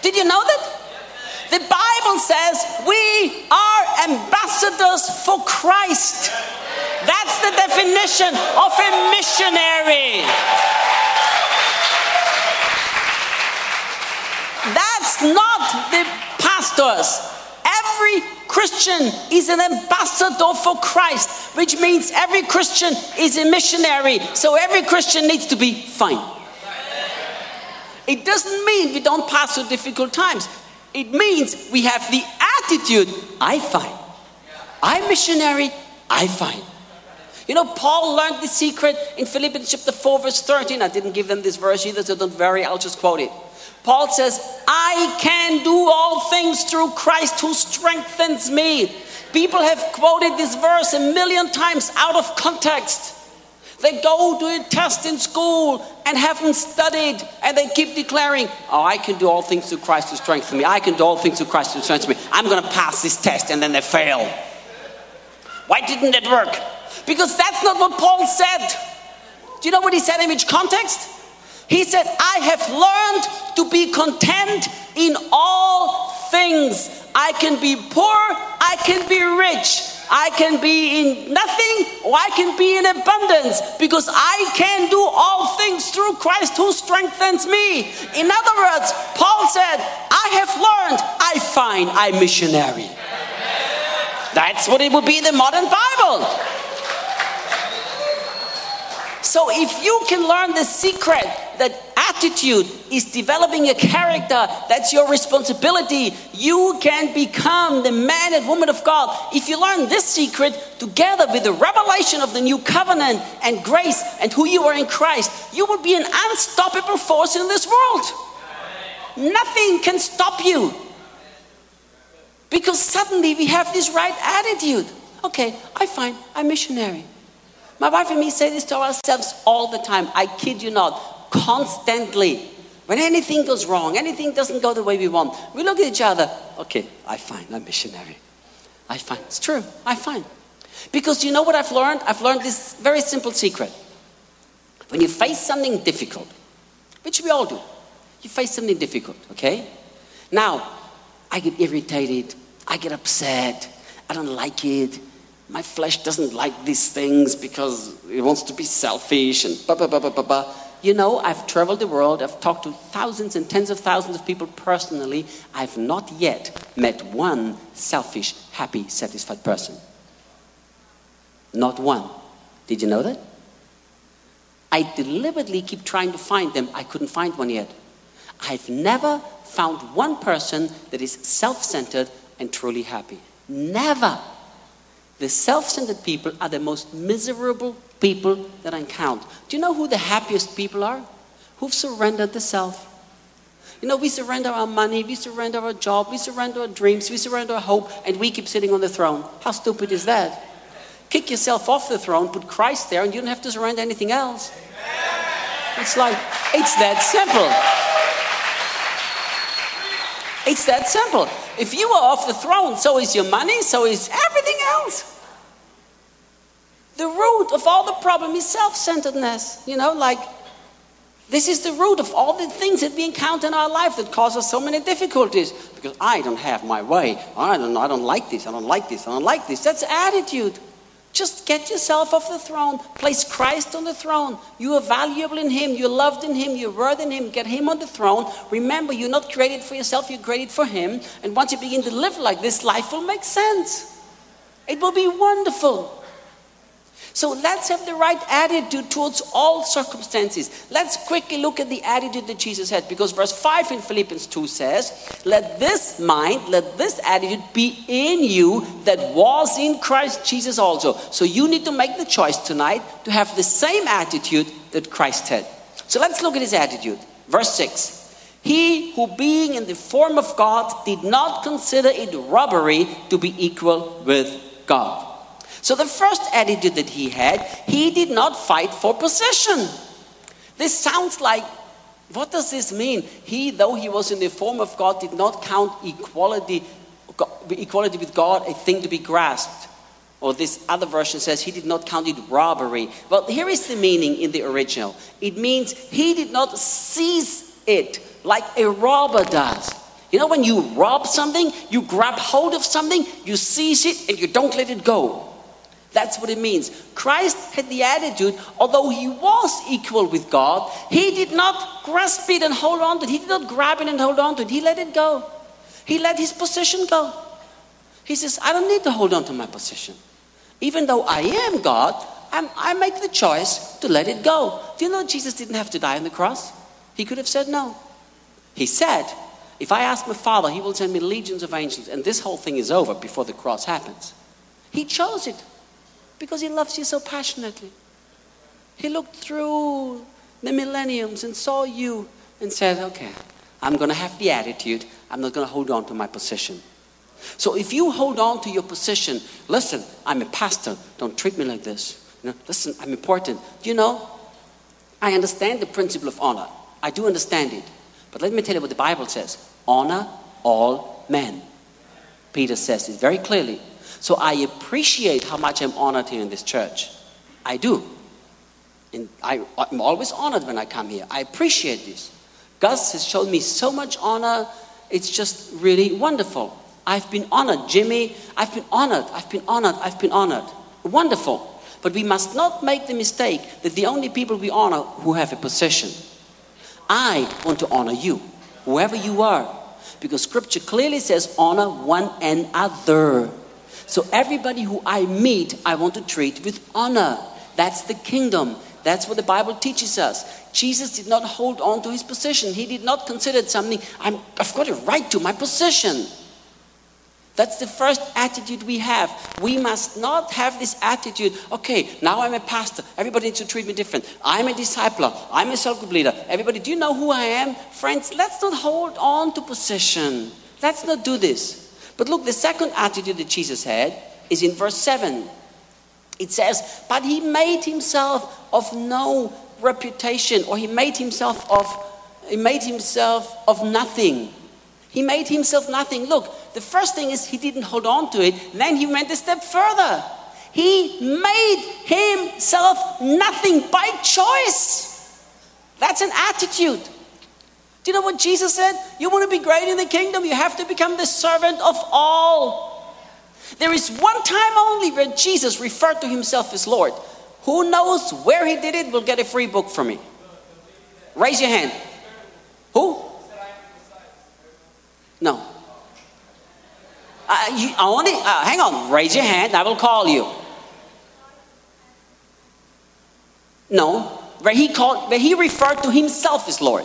Speaker 1: Did you know that? The Bible says we are ambassadors for Christ. That's the definition of a missionary. That's not the pastors. Every Christian is an ambassador for Christ, which means every Christian is a missionary. So every Christian needs to be fine. It doesn't mean we don't pass through difficult times. It means we have the attitude, I find. I'm missionary, I find. You know, Paul learned the secret in Philippians chapter 4, verse 13. I didn't give them this verse either, so don't worry, I'll just quote it. Paul says, I can do all things through Christ who strengthens me. People have quoted this verse a million times out of context. They go to a test in school and haven't studied, and they keep declaring, Oh, I can do all things through Christ who strengthens me. I can do all things through Christ who strengthens me. I'm going to pass this test, and then they fail. Why didn't it work? Because that's not what Paul said. Do you know what he said in which context? He said, I have learned to be content in all things. I can be poor, I can be rich. I can be in nothing or I can be in abundance because I can do all things through Christ who strengthens me. In other words, Paul said, I have learned, I find I'm missionary. That's what it would be in the modern Bible. So if you can learn the secret that attitude is developing a character, that's your responsibility. You can become the man and woman of God. If you learn this secret together with the revelation of the new covenant and grace and who you are in Christ, you will be an unstoppable force in this world. Nothing can stop you. Because suddenly we have this right attitude. Okay, I find I'm missionary. My wife and me say this to ourselves all the time. I kid you not, constantly. When anything goes wrong, anything doesn't go the way we want, we look at each other. Okay, I find I'm missionary. I find it's true. I find because you know what I've learned? I've learned this very simple secret. When you face something difficult, which we all do, you face something difficult. Okay. Now, I get irritated. I get upset. I don't like it my flesh doesn't like these things because it wants to be selfish and blah, blah, blah, blah, blah, blah. You know, I've traveled the world, I've talked to thousands and tens of thousands of people personally. I've not yet met one selfish, happy, satisfied person. Not one. Did you know that? I deliberately keep trying to find them. I couldn't find one yet. I've never found one person that is self centered and truly happy. Never. The self centered people are the most miserable people that I encounter. Do you know who the happiest people are? Who've surrendered the self. You know, we surrender our money, we surrender our job, we surrender our dreams, we surrender our hope, and we keep sitting on the throne. How stupid is that? Kick yourself off the throne, put Christ there, and you don't have to surrender anything else. It's like, it's that simple. It's that simple. If you are off the throne, so is your money, so is everything else. The root of all the problem is self centeredness. You know, like this is the root of all the things that we encounter in our life that cause us so many difficulties. Because I don't have my way. I don't. I don't like this. I don't like this. I don't like this. That's attitude. Just get yourself off the throne. Place Christ on the throne. You are valuable in Him. You're loved in Him. You're worth in Him. Get Him on the throne. Remember, you're not created for yourself, you're created for Him. And once you begin to live like this, life will make sense. It will be wonderful. So let's have the right attitude towards all circumstances. Let's quickly look at the attitude that Jesus had because verse 5 in Philippians 2 says, Let this mind, let this attitude be in you that was in Christ Jesus also. So you need to make the choice tonight to have the same attitude that Christ had. So let's look at his attitude. Verse 6. He who being in the form of God did not consider it robbery to be equal with God. So, the first attitude that he had, he did not fight for possession. This sounds like, what does this mean? He, though he was in the form of God, did not count equality, equality with God a thing to be grasped. Or this other version says he did not count it robbery. Well, here is the meaning in the original it means he did not seize it like a robber does. You know, when you rob something, you grab hold of something, you seize it, and you don't let it go. That's what it means. Christ had the attitude, although he was equal with God, he did not grasp it and hold on to it. He did not grab it and hold on to it. He let it go. He let his position go. He says, I don't need to hold on to my position. Even though I am God, I'm, i make the choice to let it go. Do you know Jesus didn't have to die on the cross? He could have said no. He said, If I ask my Father, He will send me legions of angels, and this whole thing is over before the cross happens. He chose it. Because he loves you so passionately. He looked through the millenniums and saw you and said, okay, I'm going to have the attitude, I'm not going to hold on to my position. So if you hold on to your position, listen, I'm a pastor, don't treat me like this. You know, listen, I'm important. You know? I understand the principle of honor. I do understand it. But let me tell you what the Bible says honor all men. Peter says it very clearly. So I appreciate how much I'm honored here in this church. I do. And I, am always honored when I come here. I appreciate this. Gus has shown me so much honor. It's just really wonderful. I've been honored. Jimmy, I've been honored. I've been honored. I've been honored. Wonderful. But we must not make the mistake that the only people we honor who have a position. I want to honor you, whoever you are, because scripture clearly says honor one another. So everybody who I meet, I want to treat with honor. That's the kingdom. That's what the Bible teaches us. Jesus did not hold on to his position. He did not consider something, i have got a right to my position. That's the first attitude we have. We must not have this attitude, okay, now I'm a pastor. Everybody needs to treat me different. I'm a discipler. I'm a cell group leader. Everybody, do you know who I am? Friends, let's not hold on to position. Let's not do this. But look, the second attitude that Jesus had is in verse 7. It says, But he made himself of no reputation, or he made himself of he made himself of nothing. He made himself nothing. Look, the first thing is he didn't hold on to it, then he went a step further. He made himself nothing by choice. That's an attitude. Do you know what Jesus said? You want to be great in the kingdom, you have to become the servant of all. There is one time only where Jesus referred to himself as Lord. Who knows where he did it will get a free book from me. Raise your hand. Who? No. Uh, you, to, uh, hang on. Raise your hand. I will call you. No. Where he called, where he referred to himself as Lord.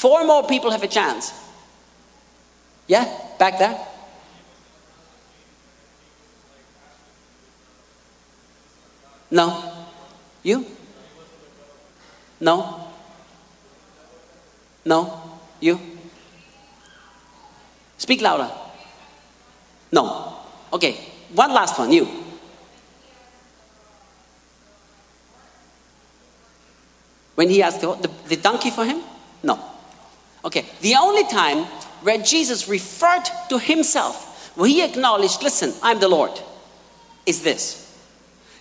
Speaker 1: Four more people have a chance. Yeah, back there. No. You? No? No? You? Speak louder. No. Okay, one last one. You. When he asked the, the, the donkey for him? No. Okay, the only time where Jesus referred to himself, where he acknowledged, listen, I'm the Lord, is this.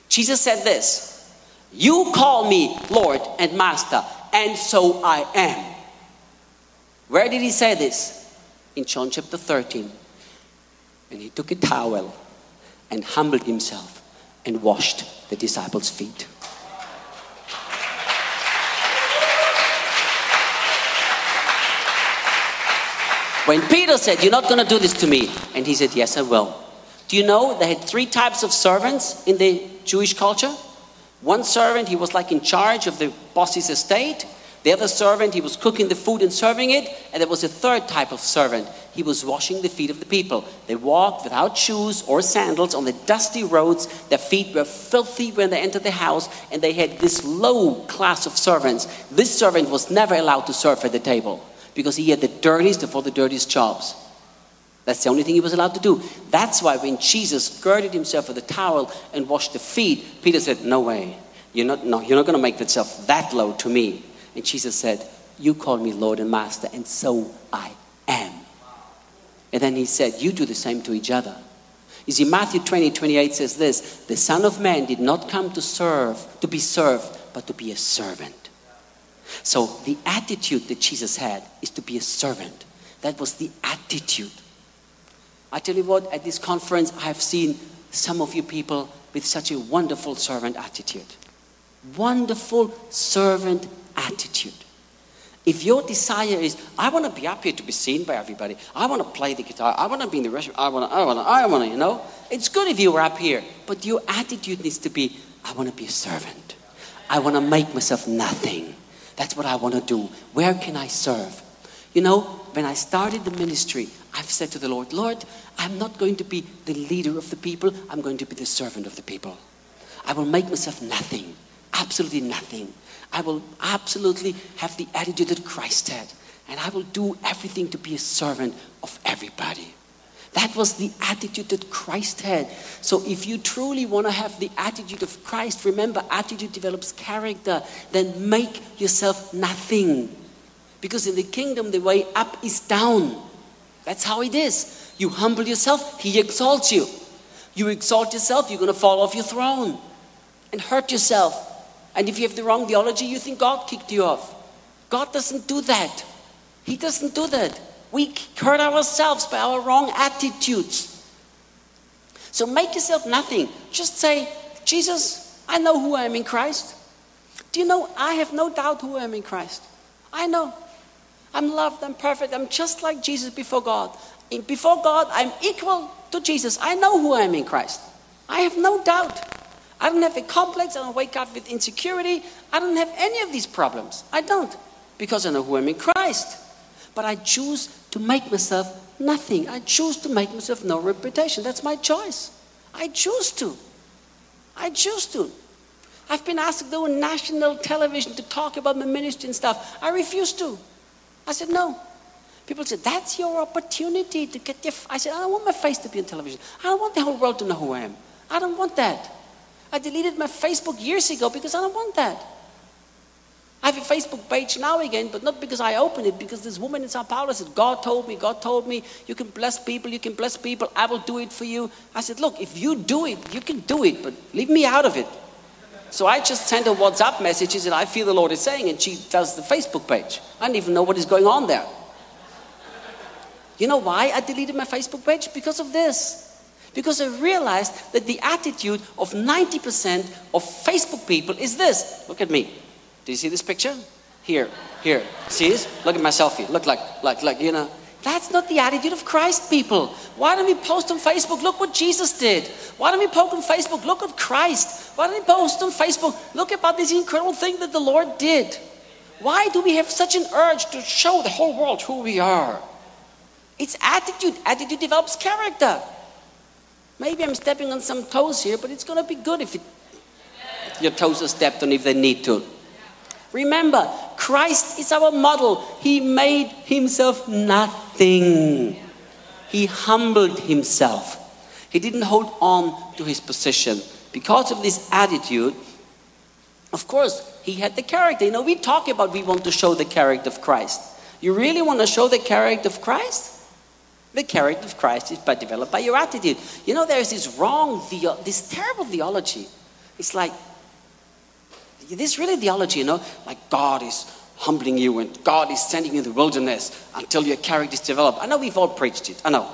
Speaker 1: Jesus said this You call me Lord and Master, and so I am. Where did he say this? In John chapter 13. And he took a towel and humbled himself and washed the disciples' feet. When Peter said, You're not going to do this to me, and he said, Yes, I will. Do you know they had three types of servants in the Jewish culture? One servant, he was like in charge of the boss's estate. The other servant, he was cooking the food and serving it. And there was a third type of servant. He was washing the feet of the people. They walked without shoes or sandals on the dusty roads. Their feet were filthy when they entered the house. And they had this low class of servants. This servant was never allowed to serve at the table because he had the dirtiest of all the dirtiest jobs. That's the only thing he was allowed to do. That's why when Jesus girded himself with a towel and washed the feet, Peter said, No way. You're not, no, you're not going to make yourself that low to me. And Jesus said, You call me Lord and Master, and so I am. And then he said, You do the same to each other. You see, Matthew 20, 28 says this The Son of Man did not come to serve, to be served, but to be a servant. So the attitude that Jesus had is to be a servant. That was the attitude. I tell you what, at this conference, I have seen some of you people with such a wonderful servant attitude. Wonderful servant attitude. If your desire is, I want to be up here to be seen by everybody, I want to play the guitar, I want to be in the restaurant, I want to, I want to, I want to, you know, it's good if you were up here, but your attitude needs to be, I want to be a servant. I want to make myself nothing. That's what I want to do. Where can I serve? You know, when I started the ministry, I've said to the Lord, Lord, I'm not going to be the leader of the people, I'm going to be the servant of the people. I will make myself nothing, absolutely nothing. I will absolutely have the attitude that Christ had, and I will do everything to be a servant of everybody. That was the attitude that Christ had. So, if you truly want to have the attitude of Christ, remember, attitude develops character, then make yourself nothing. Because in the kingdom, the way up is down. That's how it is. You humble yourself, He exalts you. You exalt yourself, you're going to fall off your throne and hurt yourself. And if you have the wrong theology, you think God kicked you off. God doesn't do that. He doesn't do that. We hurt ourselves by our wrong attitudes. So make yourself nothing. Just say, Jesus, I know who I am in Christ. Do you know, I have no doubt who I am in Christ. I know. I'm loved, I'm perfect, I'm just like Jesus before God. before God, I'm equal to Jesus. I know who I am in Christ. I have no doubt. I don't have a complex, I don't wake up with insecurity. I don't have any of these problems. I don't, because I know who I am in Christ. But I choose to make myself nothing. I choose to make myself no reputation. That's my choice. I choose to. I choose to. I've been asked to go on national television to talk about my ministry and stuff. I refuse to. I said, no. People said, that's your opportunity to get your. I said, I don't want my face to be on television. I don't want the whole world to know who I am. I don't want that. I deleted my Facebook years ago because I don't want that. I have a Facebook page now again, but not because I opened it, because this woman in Sao Paulo said, God told me, God told me, you can bless people, you can bless people, I will do it for you. I said, Look, if you do it, you can do it, but leave me out of it. So I just sent her WhatsApp messages and I feel the Lord is saying, and she does the Facebook page. I don't even know what is going on there. You know why I deleted my Facebook page? Because of this. Because I realized that the attitude of 90% of Facebook people is this look at me. Do you see this picture? Here, here. See this? Look at my selfie. Look like, like, like, you know. That's not the attitude of Christ, people. Why don't we post on Facebook? Look what Jesus did. Why don't we post on Facebook? Look at Christ. Why don't we post on Facebook? Look about this incredible thing that the Lord did. Why do we have such an urge to show the whole world who we are? It's attitude. Attitude develops character. Maybe I'm stepping on some toes here, but it's going to be good if it Your toes are stepped on if they need to. Remember, Christ is our model. He made himself nothing. He humbled himself. He didn't hold on to his position. Because of this attitude, of course, he had the character. You know, we talk about we want to show the character of Christ. You really want to show the character of Christ? The character of Christ is by developed by your attitude. You know, there's this wrong, this terrible theology. It's like this really theology, you know, like God is humbling you and God is sending you in the wilderness until your character is developed. I know we've all preached it. I know.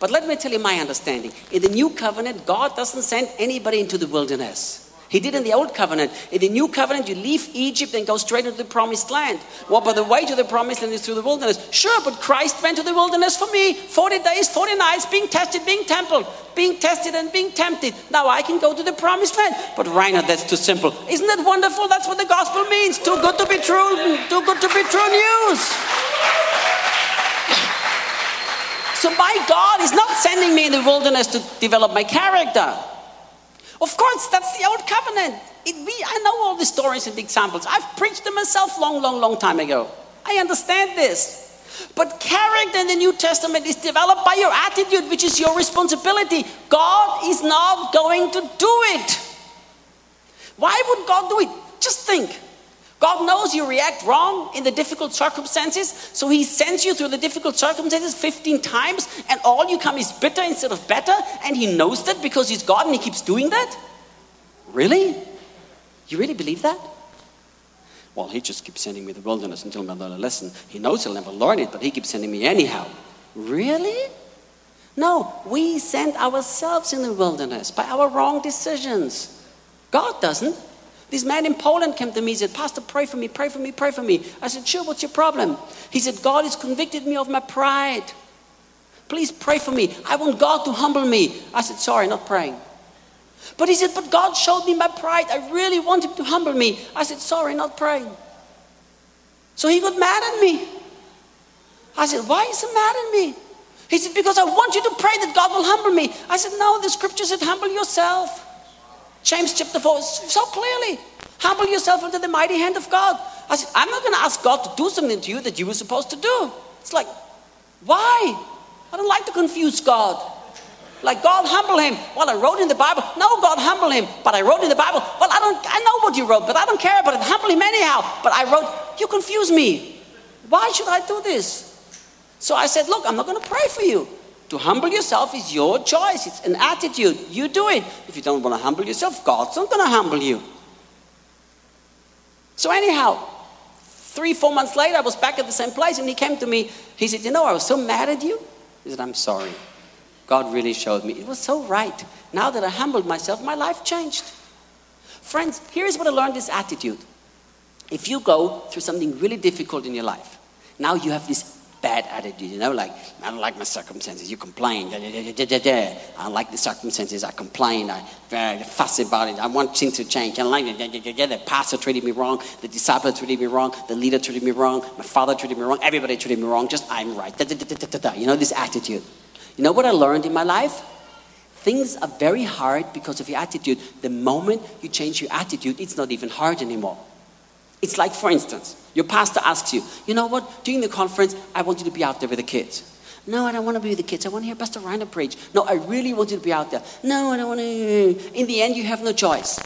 Speaker 1: But let me tell you my understanding. In the new covenant, God doesn't send anybody into the wilderness. He did in the old covenant. In the new covenant, you leave Egypt and go straight into the promised land. Well, but the way to the promised land is through the wilderness. Sure, but Christ went to the wilderness for me. 40 days, 40 nights, being tested, being templed, being tested and being tempted. Now I can go to the promised land. But Reinhard, that's too simple. Isn't that wonderful? That's what the gospel means. Too good to be true, too good to be true news. So my God is not sending me in the wilderness to develop my character. Of course, that's the old covenant. It, we, I know all the stories and examples. I've preached them myself long, long, long time ago. I understand this. But character in the New Testament is developed by your attitude, which is your responsibility. God is not going to do it. Why would God do it? Just think. God knows you react wrong in the difficult circumstances, so He sends you through the difficult circumstances 15 times, and all you come is bitter instead of better, and He knows that because He's God and He keeps doing that? Really? You really believe that? Well, He just keeps sending me the wilderness until I learn a lesson. He knows He'll never learn it, but He keeps sending me anyhow. Really? No, we send ourselves in the wilderness by our wrong decisions. God doesn't. This man in Poland came to me and said, Pastor, pray for me, pray for me, pray for me. I said, Sure, what's your problem? He said, God has convicted me of my pride. Please pray for me. I want God to humble me. I said, Sorry, not praying. But he said, But God showed me my pride. I really want him to humble me. I said, Sorry, not praying. So he got mad at me. I said, Why is he mad at me? He said, Because I want you to pray that God will humble me. I said, No, the scripture said, Humble yourself. James chapter 4 so clearly. Humble yourself under the mighty hand of God. I said, I'm not going to ask God to do something to you that you were supposed to do. It's like, why? I don't like to confuse God. Like God humble him. Well, I wrote in the Bible. No, God humble him. But I wrote in the Bible. Well, I don't I know what you wrote, but I don't care about it. Humble him anyhow. But I wrote, you confuse me. Why should I do this? So I said, look, I'm not going to pray for you. To humble yourself is your choice, it's an attitude. You do it. If you don't want to humble yourself, God's not going to humble you. So, anyhow, three, four months later, I was back at the same place and he came to me. He said, You know, I was so mad at you. He said, I'm sorry. God really showed me. It was so right. Now that I humbled myself, my life changed. Friends, here's what I learned this attitude. If you go through something really difficult in your life, now you have this bad attitude, you know, like, I don't like my circumstances, you complain, da, da, da, I like the circumstances, I complain, I uh, fuss about it, I want things to change, I don't like the pastor treated me wrong, the disciple treated me wrong, the leader treated me wrong, my father treated me wrong, everybody treated me wrong, just I'm right, you know, this attitude. You know what I learned in my life? Things are very hard because of your attitude. The moment you change your attitude, it's not even hard anymore. It's like, for instance, your pastor asks you, you know what, during the conference, I want you to be out there with the kids. No, I don't want to be with the kids. I want to hear Pastor Reinhard preach. No, I really want you to be out there. No, I don't want to. In the end, you have no choice.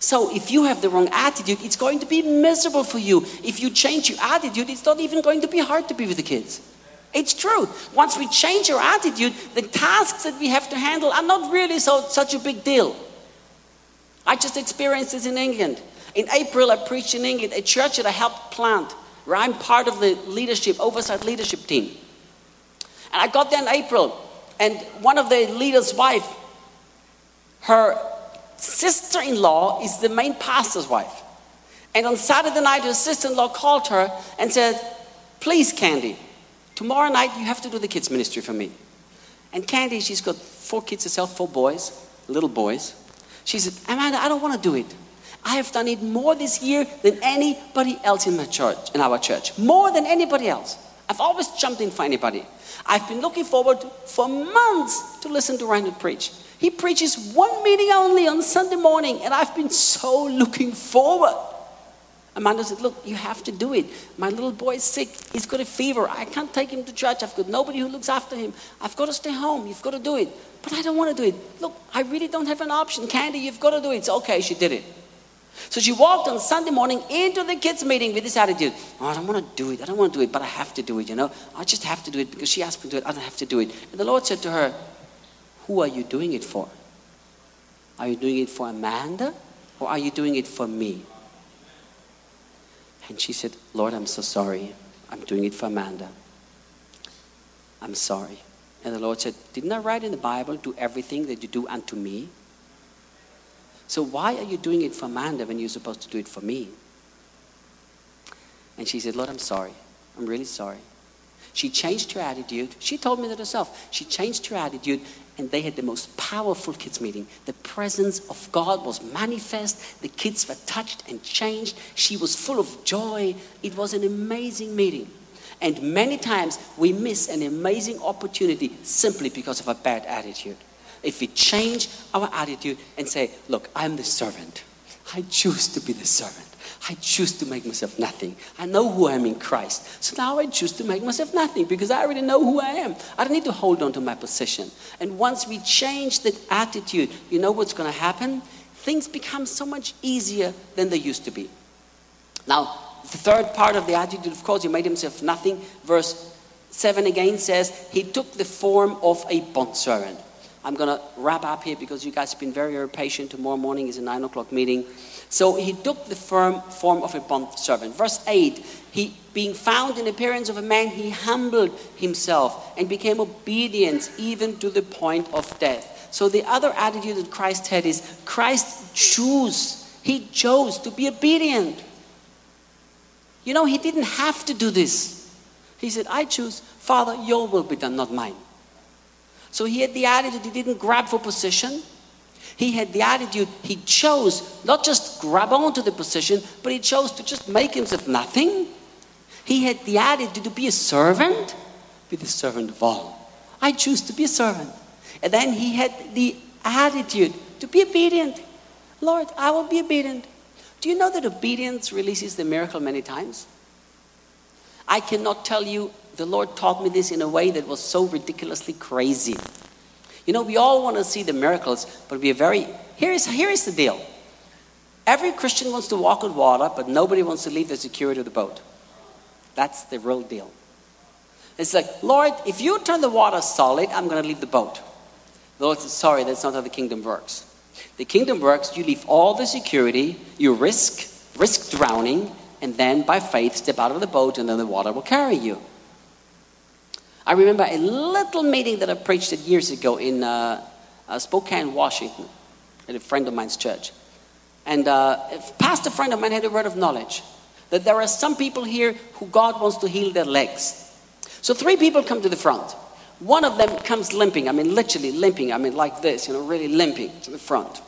Speaker 1: So if you have the wrong attitude, it's going to be miserable for you. If you change your attitude, it's not even going to be hard to be with the kids. It's true. Once we change our attitude, the tasks that we have to handle are not really so, such a big deal. I just experienced this in England. In April, I preached in England, a church that I helped plant, where I'm part of the leadership, oversight leadership team. And I got there in April, and one of the leader's wife, her sister in law is the main pastor's wife. And on Saturday night, her sister in law called her and said, Please, Candy, tomorrow night you have to do the kids' ministry for me. And Candy, she's got four kids herself, four boys, little boys. She said, Amanda, I don't want to do it. I have done it more this year than anybody else in my church, in our church. More than anybody else. I've always jumped in for anybody. I've been looking forward for months to listen to Reinhard preach. He preaches one meeting only on Sunday morning, and I've been so looking forward. Amanda said, Look, you have to do it. My little boy is sick. He's got a fever. I can't take him to church. I've got nobody who looks after him. I've got to stay home. You've got to do it. But I don't want to do it. Look, I really don't have an option. Candy, you've got to do it. It's okay. She did it. So she walked on Sunday morning into the kids' meeting with this attitude oh, I don't want to do it. I don't want to do it, but I have to do it, you know. I just have to do it because she asked me to do it. I don't have to do it. And the Lord said to her, Who are you doing it for? Are you doing it for Amanda or are you doing it for me? And she said, Lord, I'm so sorry. I'm doing it for Amanda. I'm sorry. And the Lord said, Didn't I write in the Bible, do everything that you do unto me? So why are you doing it for Amanda when you're supposed to do it for me? And she said, Lord, I'm sorry. I'm really sorry. She changed her attitude. She told me that herself. She changed her attitude, and they had the most powerful kids' meeting. The presence of God was manifest. The kids were touched and changed. She was full of joy. It was an amazing meeting. And many times we miss an amazing opportunity simply because of a bad attitude. If we change our attitude and say, Look, I'm the servant, I choose to be the servant. I choose to make myself nothing. I know who I am in Christ. So now I choose to make myself nothing because I already know who I am. I don't need to hold on to my position. And once we change that attitude, you know what's going to happen? Things become so much easier than they used to be. Now, the third part of the attitude, of course, he made himself nothing. Verse 7 again says, He took the form of a bondservant. I'm going to wrap up here because you guys have been very, very patient. Tomorrow morning is a 9 o'clock meeting. So he took the form, form of a bond servant. Verse 8 He, being found in the appearance of a man, he humbled himself and became obedient even to the point of death. So the other attitude that Christ had is Christ chose, he chose to be obedient. You know, he didn't have to do this. He said, I choose, Father, your will be done, not mine. So he had the attitude he didn't grab for position. He had the attitude he chose not just grab onto the position, but he chose to just make himself nothing. He had the attitude to be a servant, be the servant of all. I choose to be a servant. And then he had the attitude to be obedient. Lord, I will be obedient. Do you know that obedience releases the miracle many times? I cannot tell you, the Lord taught me this in a way that was so ridiculously crazy. You know, we all want to see the miracles, but we are very. Here is, here is the deal every Christian wants to walk on water, but nobody wants to leave the security of the boat. That's the real deal. It's like, Lord, if you turn the water solid, I'm going to leave the boat. The Lord says, Sorry, that's not how the kingdom works. The kingdom works, you leave all the security, you risk, risk drowning, and then by faith step out of the boat and then the water will carry you. I remember a little meeting that I preached years ago in uh, uh, Spokane, Washington, at a friend of mine's church. And uh, a pastor friend of mine had a word of knowledge that there are some people here who God wants to heal their legs. So three people come to the front. One of them comes limping, I mean, literally limping, I mean, like this, you know, really limping to the front.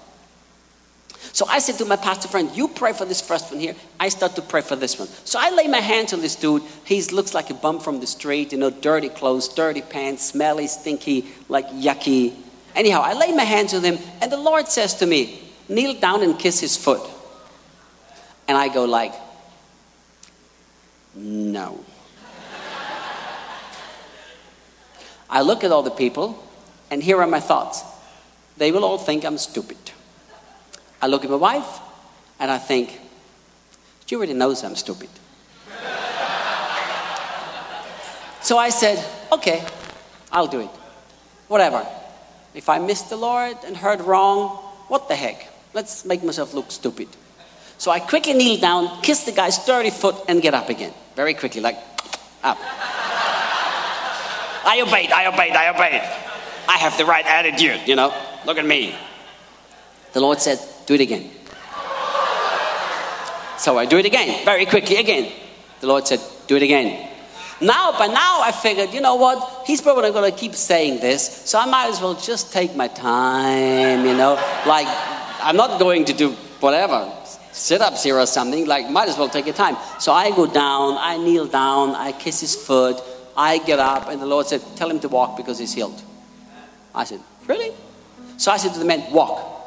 Speaker 1: So I said to my pastor friend, You pray for this first one here. I start to pray for this one. So I lay my hands on this dude. He looks like a bum from the street, you know, dirty clothes, dirty pants, smelly, stinky, like yucky. Anyhow, I lay my hands on him, and the Lord says to me, Kneel down and kiss his foot. And I go like, No. I look at all the people, and here are my thoughts. They will all think I'm stupid. I look at my wife and I think, she already knows I'm stupid. so I said, okay, I'll do it. Whatever. If I missed the Lord and heard wrong, what the heck? Let's make myself look stupid. So I quickly kneel down, kiss the guy's dirty foot, and get up again. Very quickly, like up. I obeyed, I obeyed, I obeyed. I have the right attitude, you know. Look at me. The Lord said, do it again. So I do it again, very quickly again. The Lord said, Do it again. Now, by now, I figured, you know what? He's probably going to keep saying this, so I might as well just take my time, you know? Like, I'm not going to do whatever, sit ups here or something. Like, might as well take your time. So I go down, I kneel down, I kiss his foot, I get up, and the Lord said, Tell him to walk because he's healed. I said, Really? So I said to the man, Walk.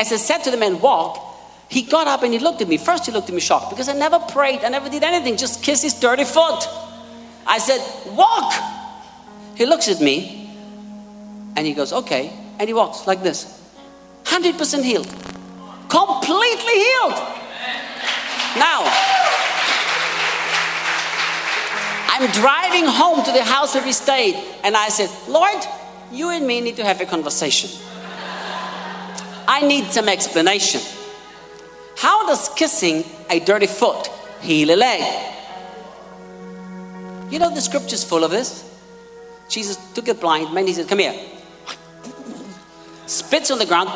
Speaker 1: As I said to the man, Walk, he got up and he looked at me. First, he looked at me shocked because I never prayed, I never did anything, just kissed his dirty foot. I said, Walk. He looks at me and he goes, Okay. And he walks like this 100% healed, completely healed. Now, I'm driving home to the house where we stayed, and I said, Lord, you and me need to have a conversation. I need some explanation. How does kissing a dirty foot heal a leg? You know, the scripture's full of this. Jesus took a blind man, he said, Come here. Spits on the ground,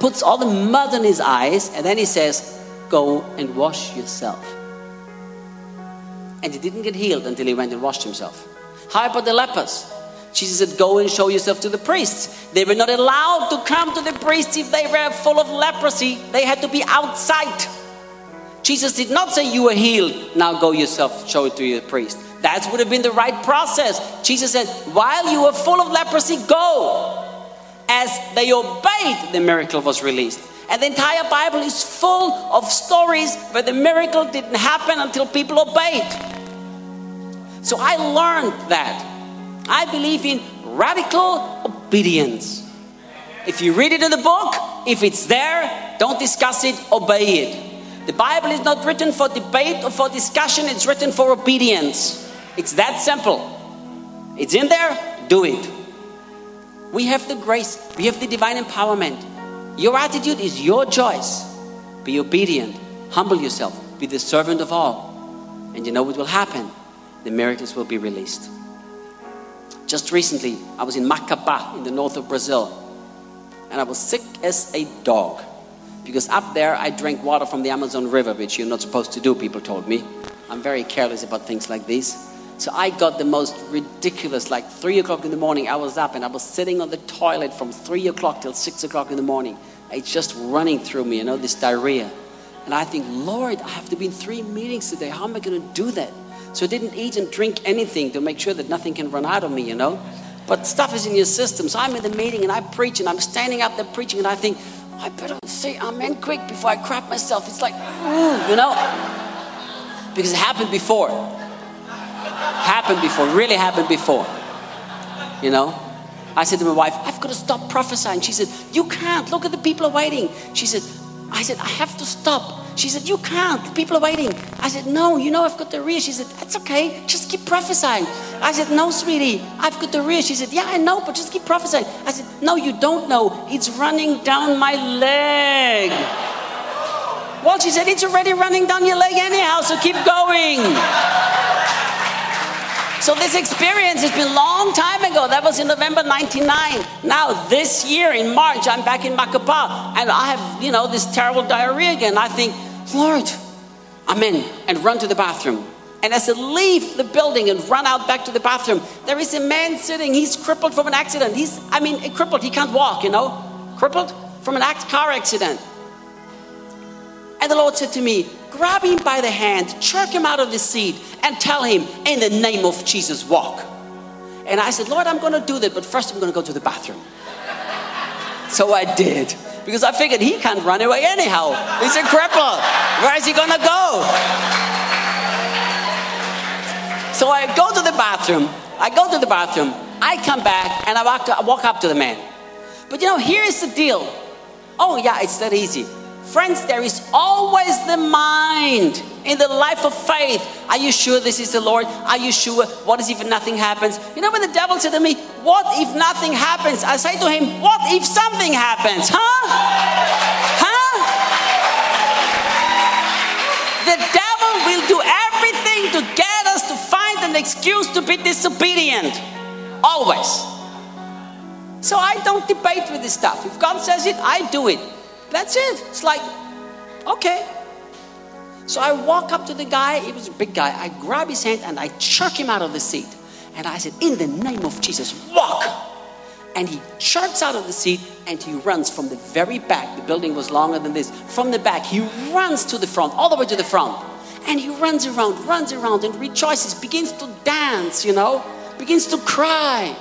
Speaker 1: puts all the mud in his eyes, and then he says, Go and wash yourself and he didn't get healed until he went and washed himself. How about the lepers? Jesus said, Go and show yourself to the priests. They were not allowed to come to the priests if they were full of leprosy, they had to be outside. Jesus did not say, You are healed, now go yourself, show it to your priest. That would have been the right process. Jesus said, While you were full of leprosy, go. As they obeyed, the miracle was released. And the entire Bible is full of stories where the miracle didn't happen until people obeyed. So I learned that. I believe in radical obedience. If you read it in the book, if it's there, don't discuss it, obey it. The Bible is not written for debate or for discussion, it's written for obedience. It's that simple. It's in there, do it. We have the grace, we have the divine empowerment. Your attitude is your choice. Be obedient, humble yourself, be the servant of all. And you know what will happen? The miracles will be released. Just recently, I was in Macapá in the north of Brazil, and I was sick as a dog because up there I drank water from the Amazon River, which you're not supposed to do, people told me. I'm very careless about things like these. So I got the most ridiculous, like three o'clock in the morning, I was up and I was sitting on the toilet from three o'clock till six o'clock in the morning. It's just running through me, you know, this diarrhea. And I think, Lord, I have to be in three meetings today. How am I going to do that? So I didn't eat and drink anything to make sure that nothing can run out of me, you know. But stuff is in your system. So I'm in the meeting and I preach and I'm standing up there preaching and I think, I better say amen quick before I crap myself. It's like, ooh, you know, because it happened before happened before, really happened before. You know? I said to my wife, I've got to stop prophesying. She said, You can't. Look at the people are waiting. She said, I said, I have to stop. She said, You can't. People are waiting. I said, No, you know I've got the rear. She said, That's okay. Just keep prophesying. I said, No, sweetie, I've got the rear. She said, Yeah, I know, but just keep prophesying. I said, No, you don't know. It's running down my leg. Well, she said, It's already running down your leg anyhow, so keep going. So this experience has been a long time ago. That was in November 99. Now this year in March, I'm back in Macapá and I have, you know, this terrible diarrhea again. I think, Lord, I'm in and run to the bathroom. And as I leave the building and run out back to the bathroom, there is a man sitting. He's crippled from an accident. He's, I mean, eh, crippled. He can't walk, you know, crippled from an car accident. And the Lord said to me, grab him by the hand, jerk him out of the seat, and tell him, in the name of Jesus, walk. And I said, Lord, I'm going to do that, but first I'm going to go to the bathroom. so I did, because I figured he can't run away anyhow. He's a cripple. Where is he going to go? So I go to the bathroom. I go to the bathroom. I come back and I walk, I walk up to the man. But you know, here's the deal. Oh, yeah, it's that easy. Friends, there is always the mind in the life of faith. Are you sure this is the Lord? Are you sure? What is if nothing happens? You know, when the devil said to me, What if nothing happens? I say to him, What if something happens? Huh? Huh? The devil will do everything to get us to find an excuse to be disobedient. Always. So I don't debate with this stuff. If God says it, I do it. That's it. It's like, okay. So I walk up to the guy, he was a big guy. I grab his hand and I chuck him out of the seat. And I said, In the name of Jesus, walk. And he chucks out of the seat and he runs from the very back. The building was longer than this. From the back, he runs to the front, all the way to the front. And he runs around, runs around, and rejoices, begins to dance, you know, begins to cry.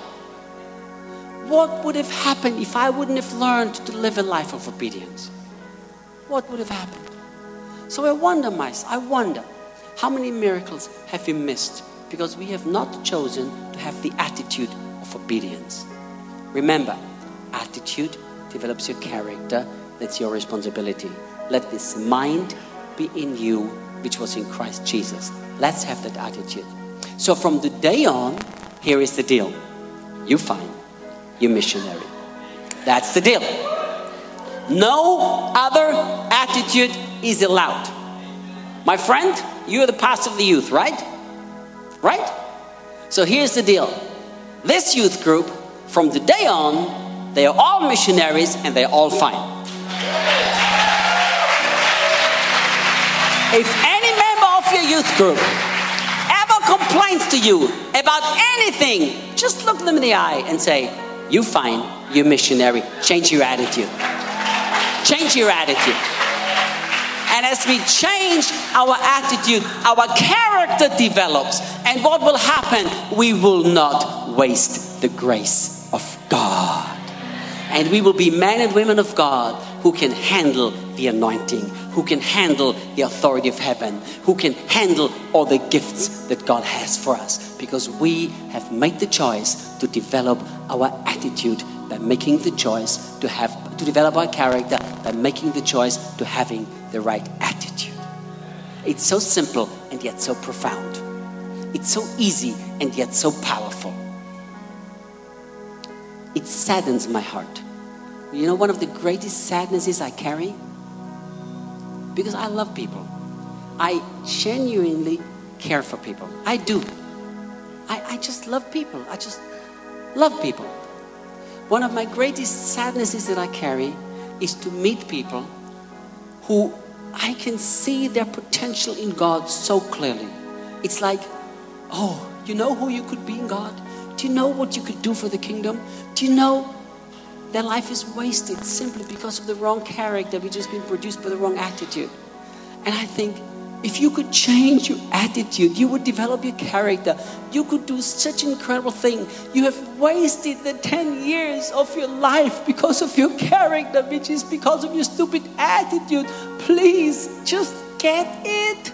Speaker 1: What would have happened if I wouldn't have learned to live a life of obedience? What would have happened? So I wonder, myself, I wonder, how many miracles have we missed because we have not chosen to have the attitude of obedience? Remember, attitude develops your character. That's your responsibility. Let this mind be in you, which was in Christ Jesus. Let's have that attitude. So from the day on, here is the deal. You find you missionary. That's the deal. No other attitude is allowed. My friend, you are the pastor of the youth, right? Right? So here's the deal. This youth group, from the day on, they are all missionaries and they're all fine. If any member of your youth group ever complains to you about anything, just look them in the eye and say, You find your missionary. Change your attitude. Change your attitude. And as we change our attitude, our character develops. And what will happen? We will not waste the grace of God. And we will be men and women of God who can handle the anointing, who can handle the authority of heaven, who can handle all the gifts that God has for us because we have made the choice to develop our attitude by making the choice to have to develop our character by making the choice to having the right attitude. It's so simple and yet so profound. It's so easy and yet so powerful. It saddens my heart. You know, one of the greatest sadnesses I carry? Because I love people. I genuinely care for people. I do. I, I just love people. I just love people. One of my greatest sadnesses that I carry is to meet people who I can see their potential in God so clearly. It's like, oh, you know who you could be in God? Do you know what you could do for the kingdom? Do you know their life is wasted simply because of the wrong character which has been produced by the wrong attitude? And I think, if you could change your attitude, you would develop your character. You could do such incredible thing. You have wasted the 10 years of your life because of your character, which is because of your stupid attitude. Please just get it.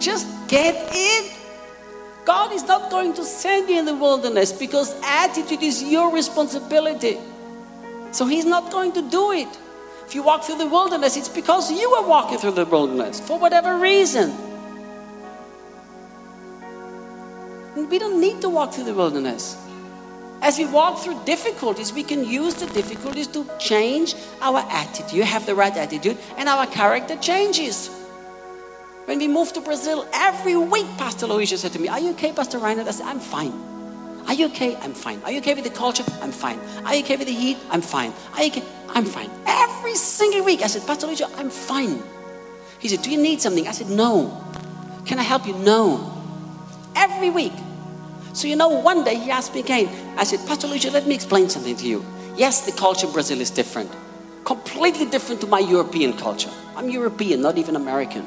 Speaker 1: Just get it. God is not going to send you in the wilderness because attitude is your responsibility. So He's not going to do it. If you walk through the wilderness, it's because you are walking through the wilderness for whatever reason. And we don't need to walk through the wilderness. As we walk through difficulties, we can use the difficulties to change our attitude. You have the right attitude, and our character changes. When we moved to Brazil, every week, Pastor Louisa said to me, Are you okay, Pastor Reinhard? I said, I'm fine. Are you okay? I'm fine. Are you okay with the culture? I'm fine. Are you okay with the heat? I'm fine. Are you okay? I'm fine. Every single week, I said, Pastor Lucia, I'm fine. He said, Do you need something? I said, No. Can I help you? No. Every week. So, you know, one day he asked me again. I said, Pastor Lucia, let me explain something to you. Yes, the culture in Brazil is different, completely different to my European culture. I'm European, not even American.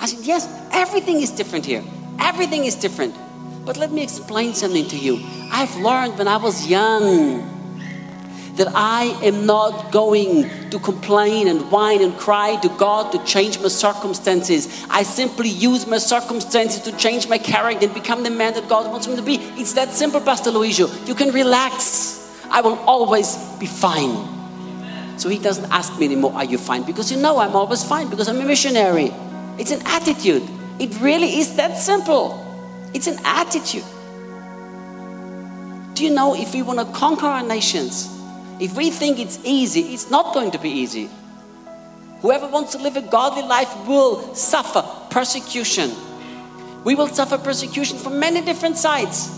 Speaker 1: I said, Yes, everything is different here. Everything is different. But let me explain something to you. I've learned when I was young that I am not going to complain and whine and cry to God to change my circumstances. I simply use my circumstances to change my character and become the man that God wants me to be. It's that simple, Pastor Luisio. You can relax. I will always be fine. So he doesn't ask me anymore, Are you fine? Because you know I'm always fine because I'm a missionary. It's an attitude. It really is that simple. It's an attitude. Do you know if we want to conquer our nations, if we think it's easy, it's not going to be easy. Whoever wants to live a godly life will suffer persecution. We will suffer persecution from many different sides.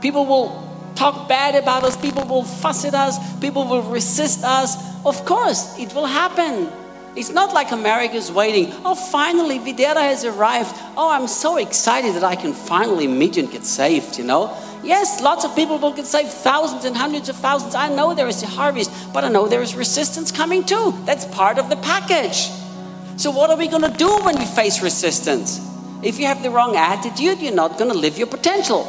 Speaker 1: People will talk bad about us, people will fuss at us, people will resist us. Of course, it will happen. It's not like America's waiting. Oh, finally, Videira has arrived. Oh, I'm so excited that I can finally meet you and get saved, you know? Yes, lots of people will get saved, thousands and hundreds of thousands. I know there is a harvest, but I know there is resistance coming too. That's part of the package. So, what are we going to do when we face resistance? If you have the wrong attitude, you're not going to live your potential.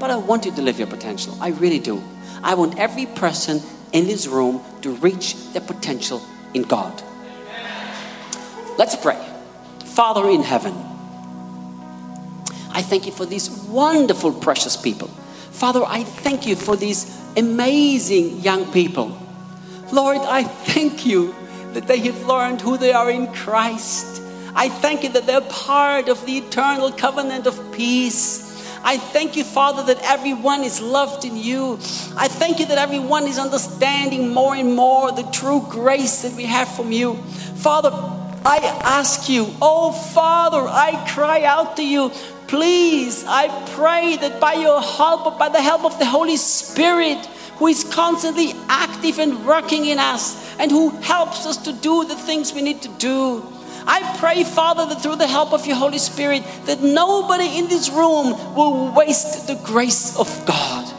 Speaker 1: But I want you to live your potential. I really do. I want every person in this room to reach their potential in God. Let's pray. Father in heaven, I thank you for these wonderful, precious people. Father, I thank you for these amazing young people. Lord, I thank you that they have learned who they are in Christ. I thank you that they're part of the eternal covenant of peace. I thank you, Father, that everyone is loved in you. I thank you that everyone is understanding more and more the true grace that we have from you. Father, I ask you, oh Father, I cry out to you. Please, I pray that by your help, by the help of the Holy Spirit, who is constantly active and working in us and who helps us to do the things we need to do. I pray, Father, that through the help of your Holy Spirit, that nobody in this room will waste the grace of God.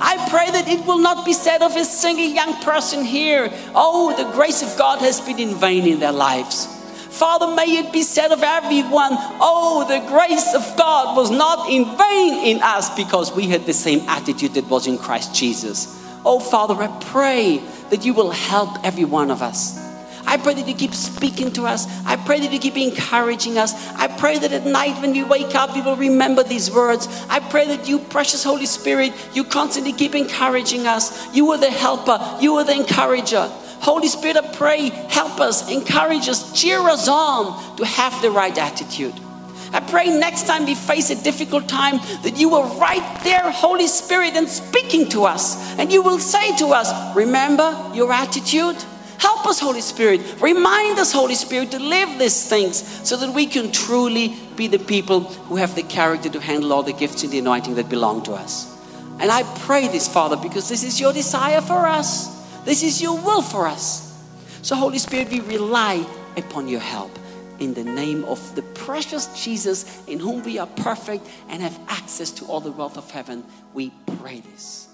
Speaker 1: I pray that it will not be said of a single young person here, oh, the grace of God has been in vain in their lives. Father, may it be said of everyone, oh, the grace of God was not in vain in us because we had the same attitude that was in Christ Jesus. Oh, Father, I pray that you will help every one of us. I pray that you keep speaking to us. I pray that you keep encouraging us. I pray that at night when we wake up, we will remember these words. I pray that you, precious Holy Spirit, you constantly keep encouraging us. You are the helper, you are the encourager. Holy Spirit, I pray, help us, encourage us, cheer us on to have the right attitude. I pray next time we face a difficult time that you will right there, Holy Spirit, and speaking to us. And you will say to us, Remember your attitude? Help us, Holy Spirit. Remind us, Holy Spirit, to live these things so that we can truly be the people who have the character to handle all the gifts and the anointing that belong to us. And I pray this, Father, because this is your desire for us, this is your will for us. So, Holy Spirit, we rely upon your help in the name of the precious Jesus, in whom we are perfect and have access to all the wealth of heaven. We pray this.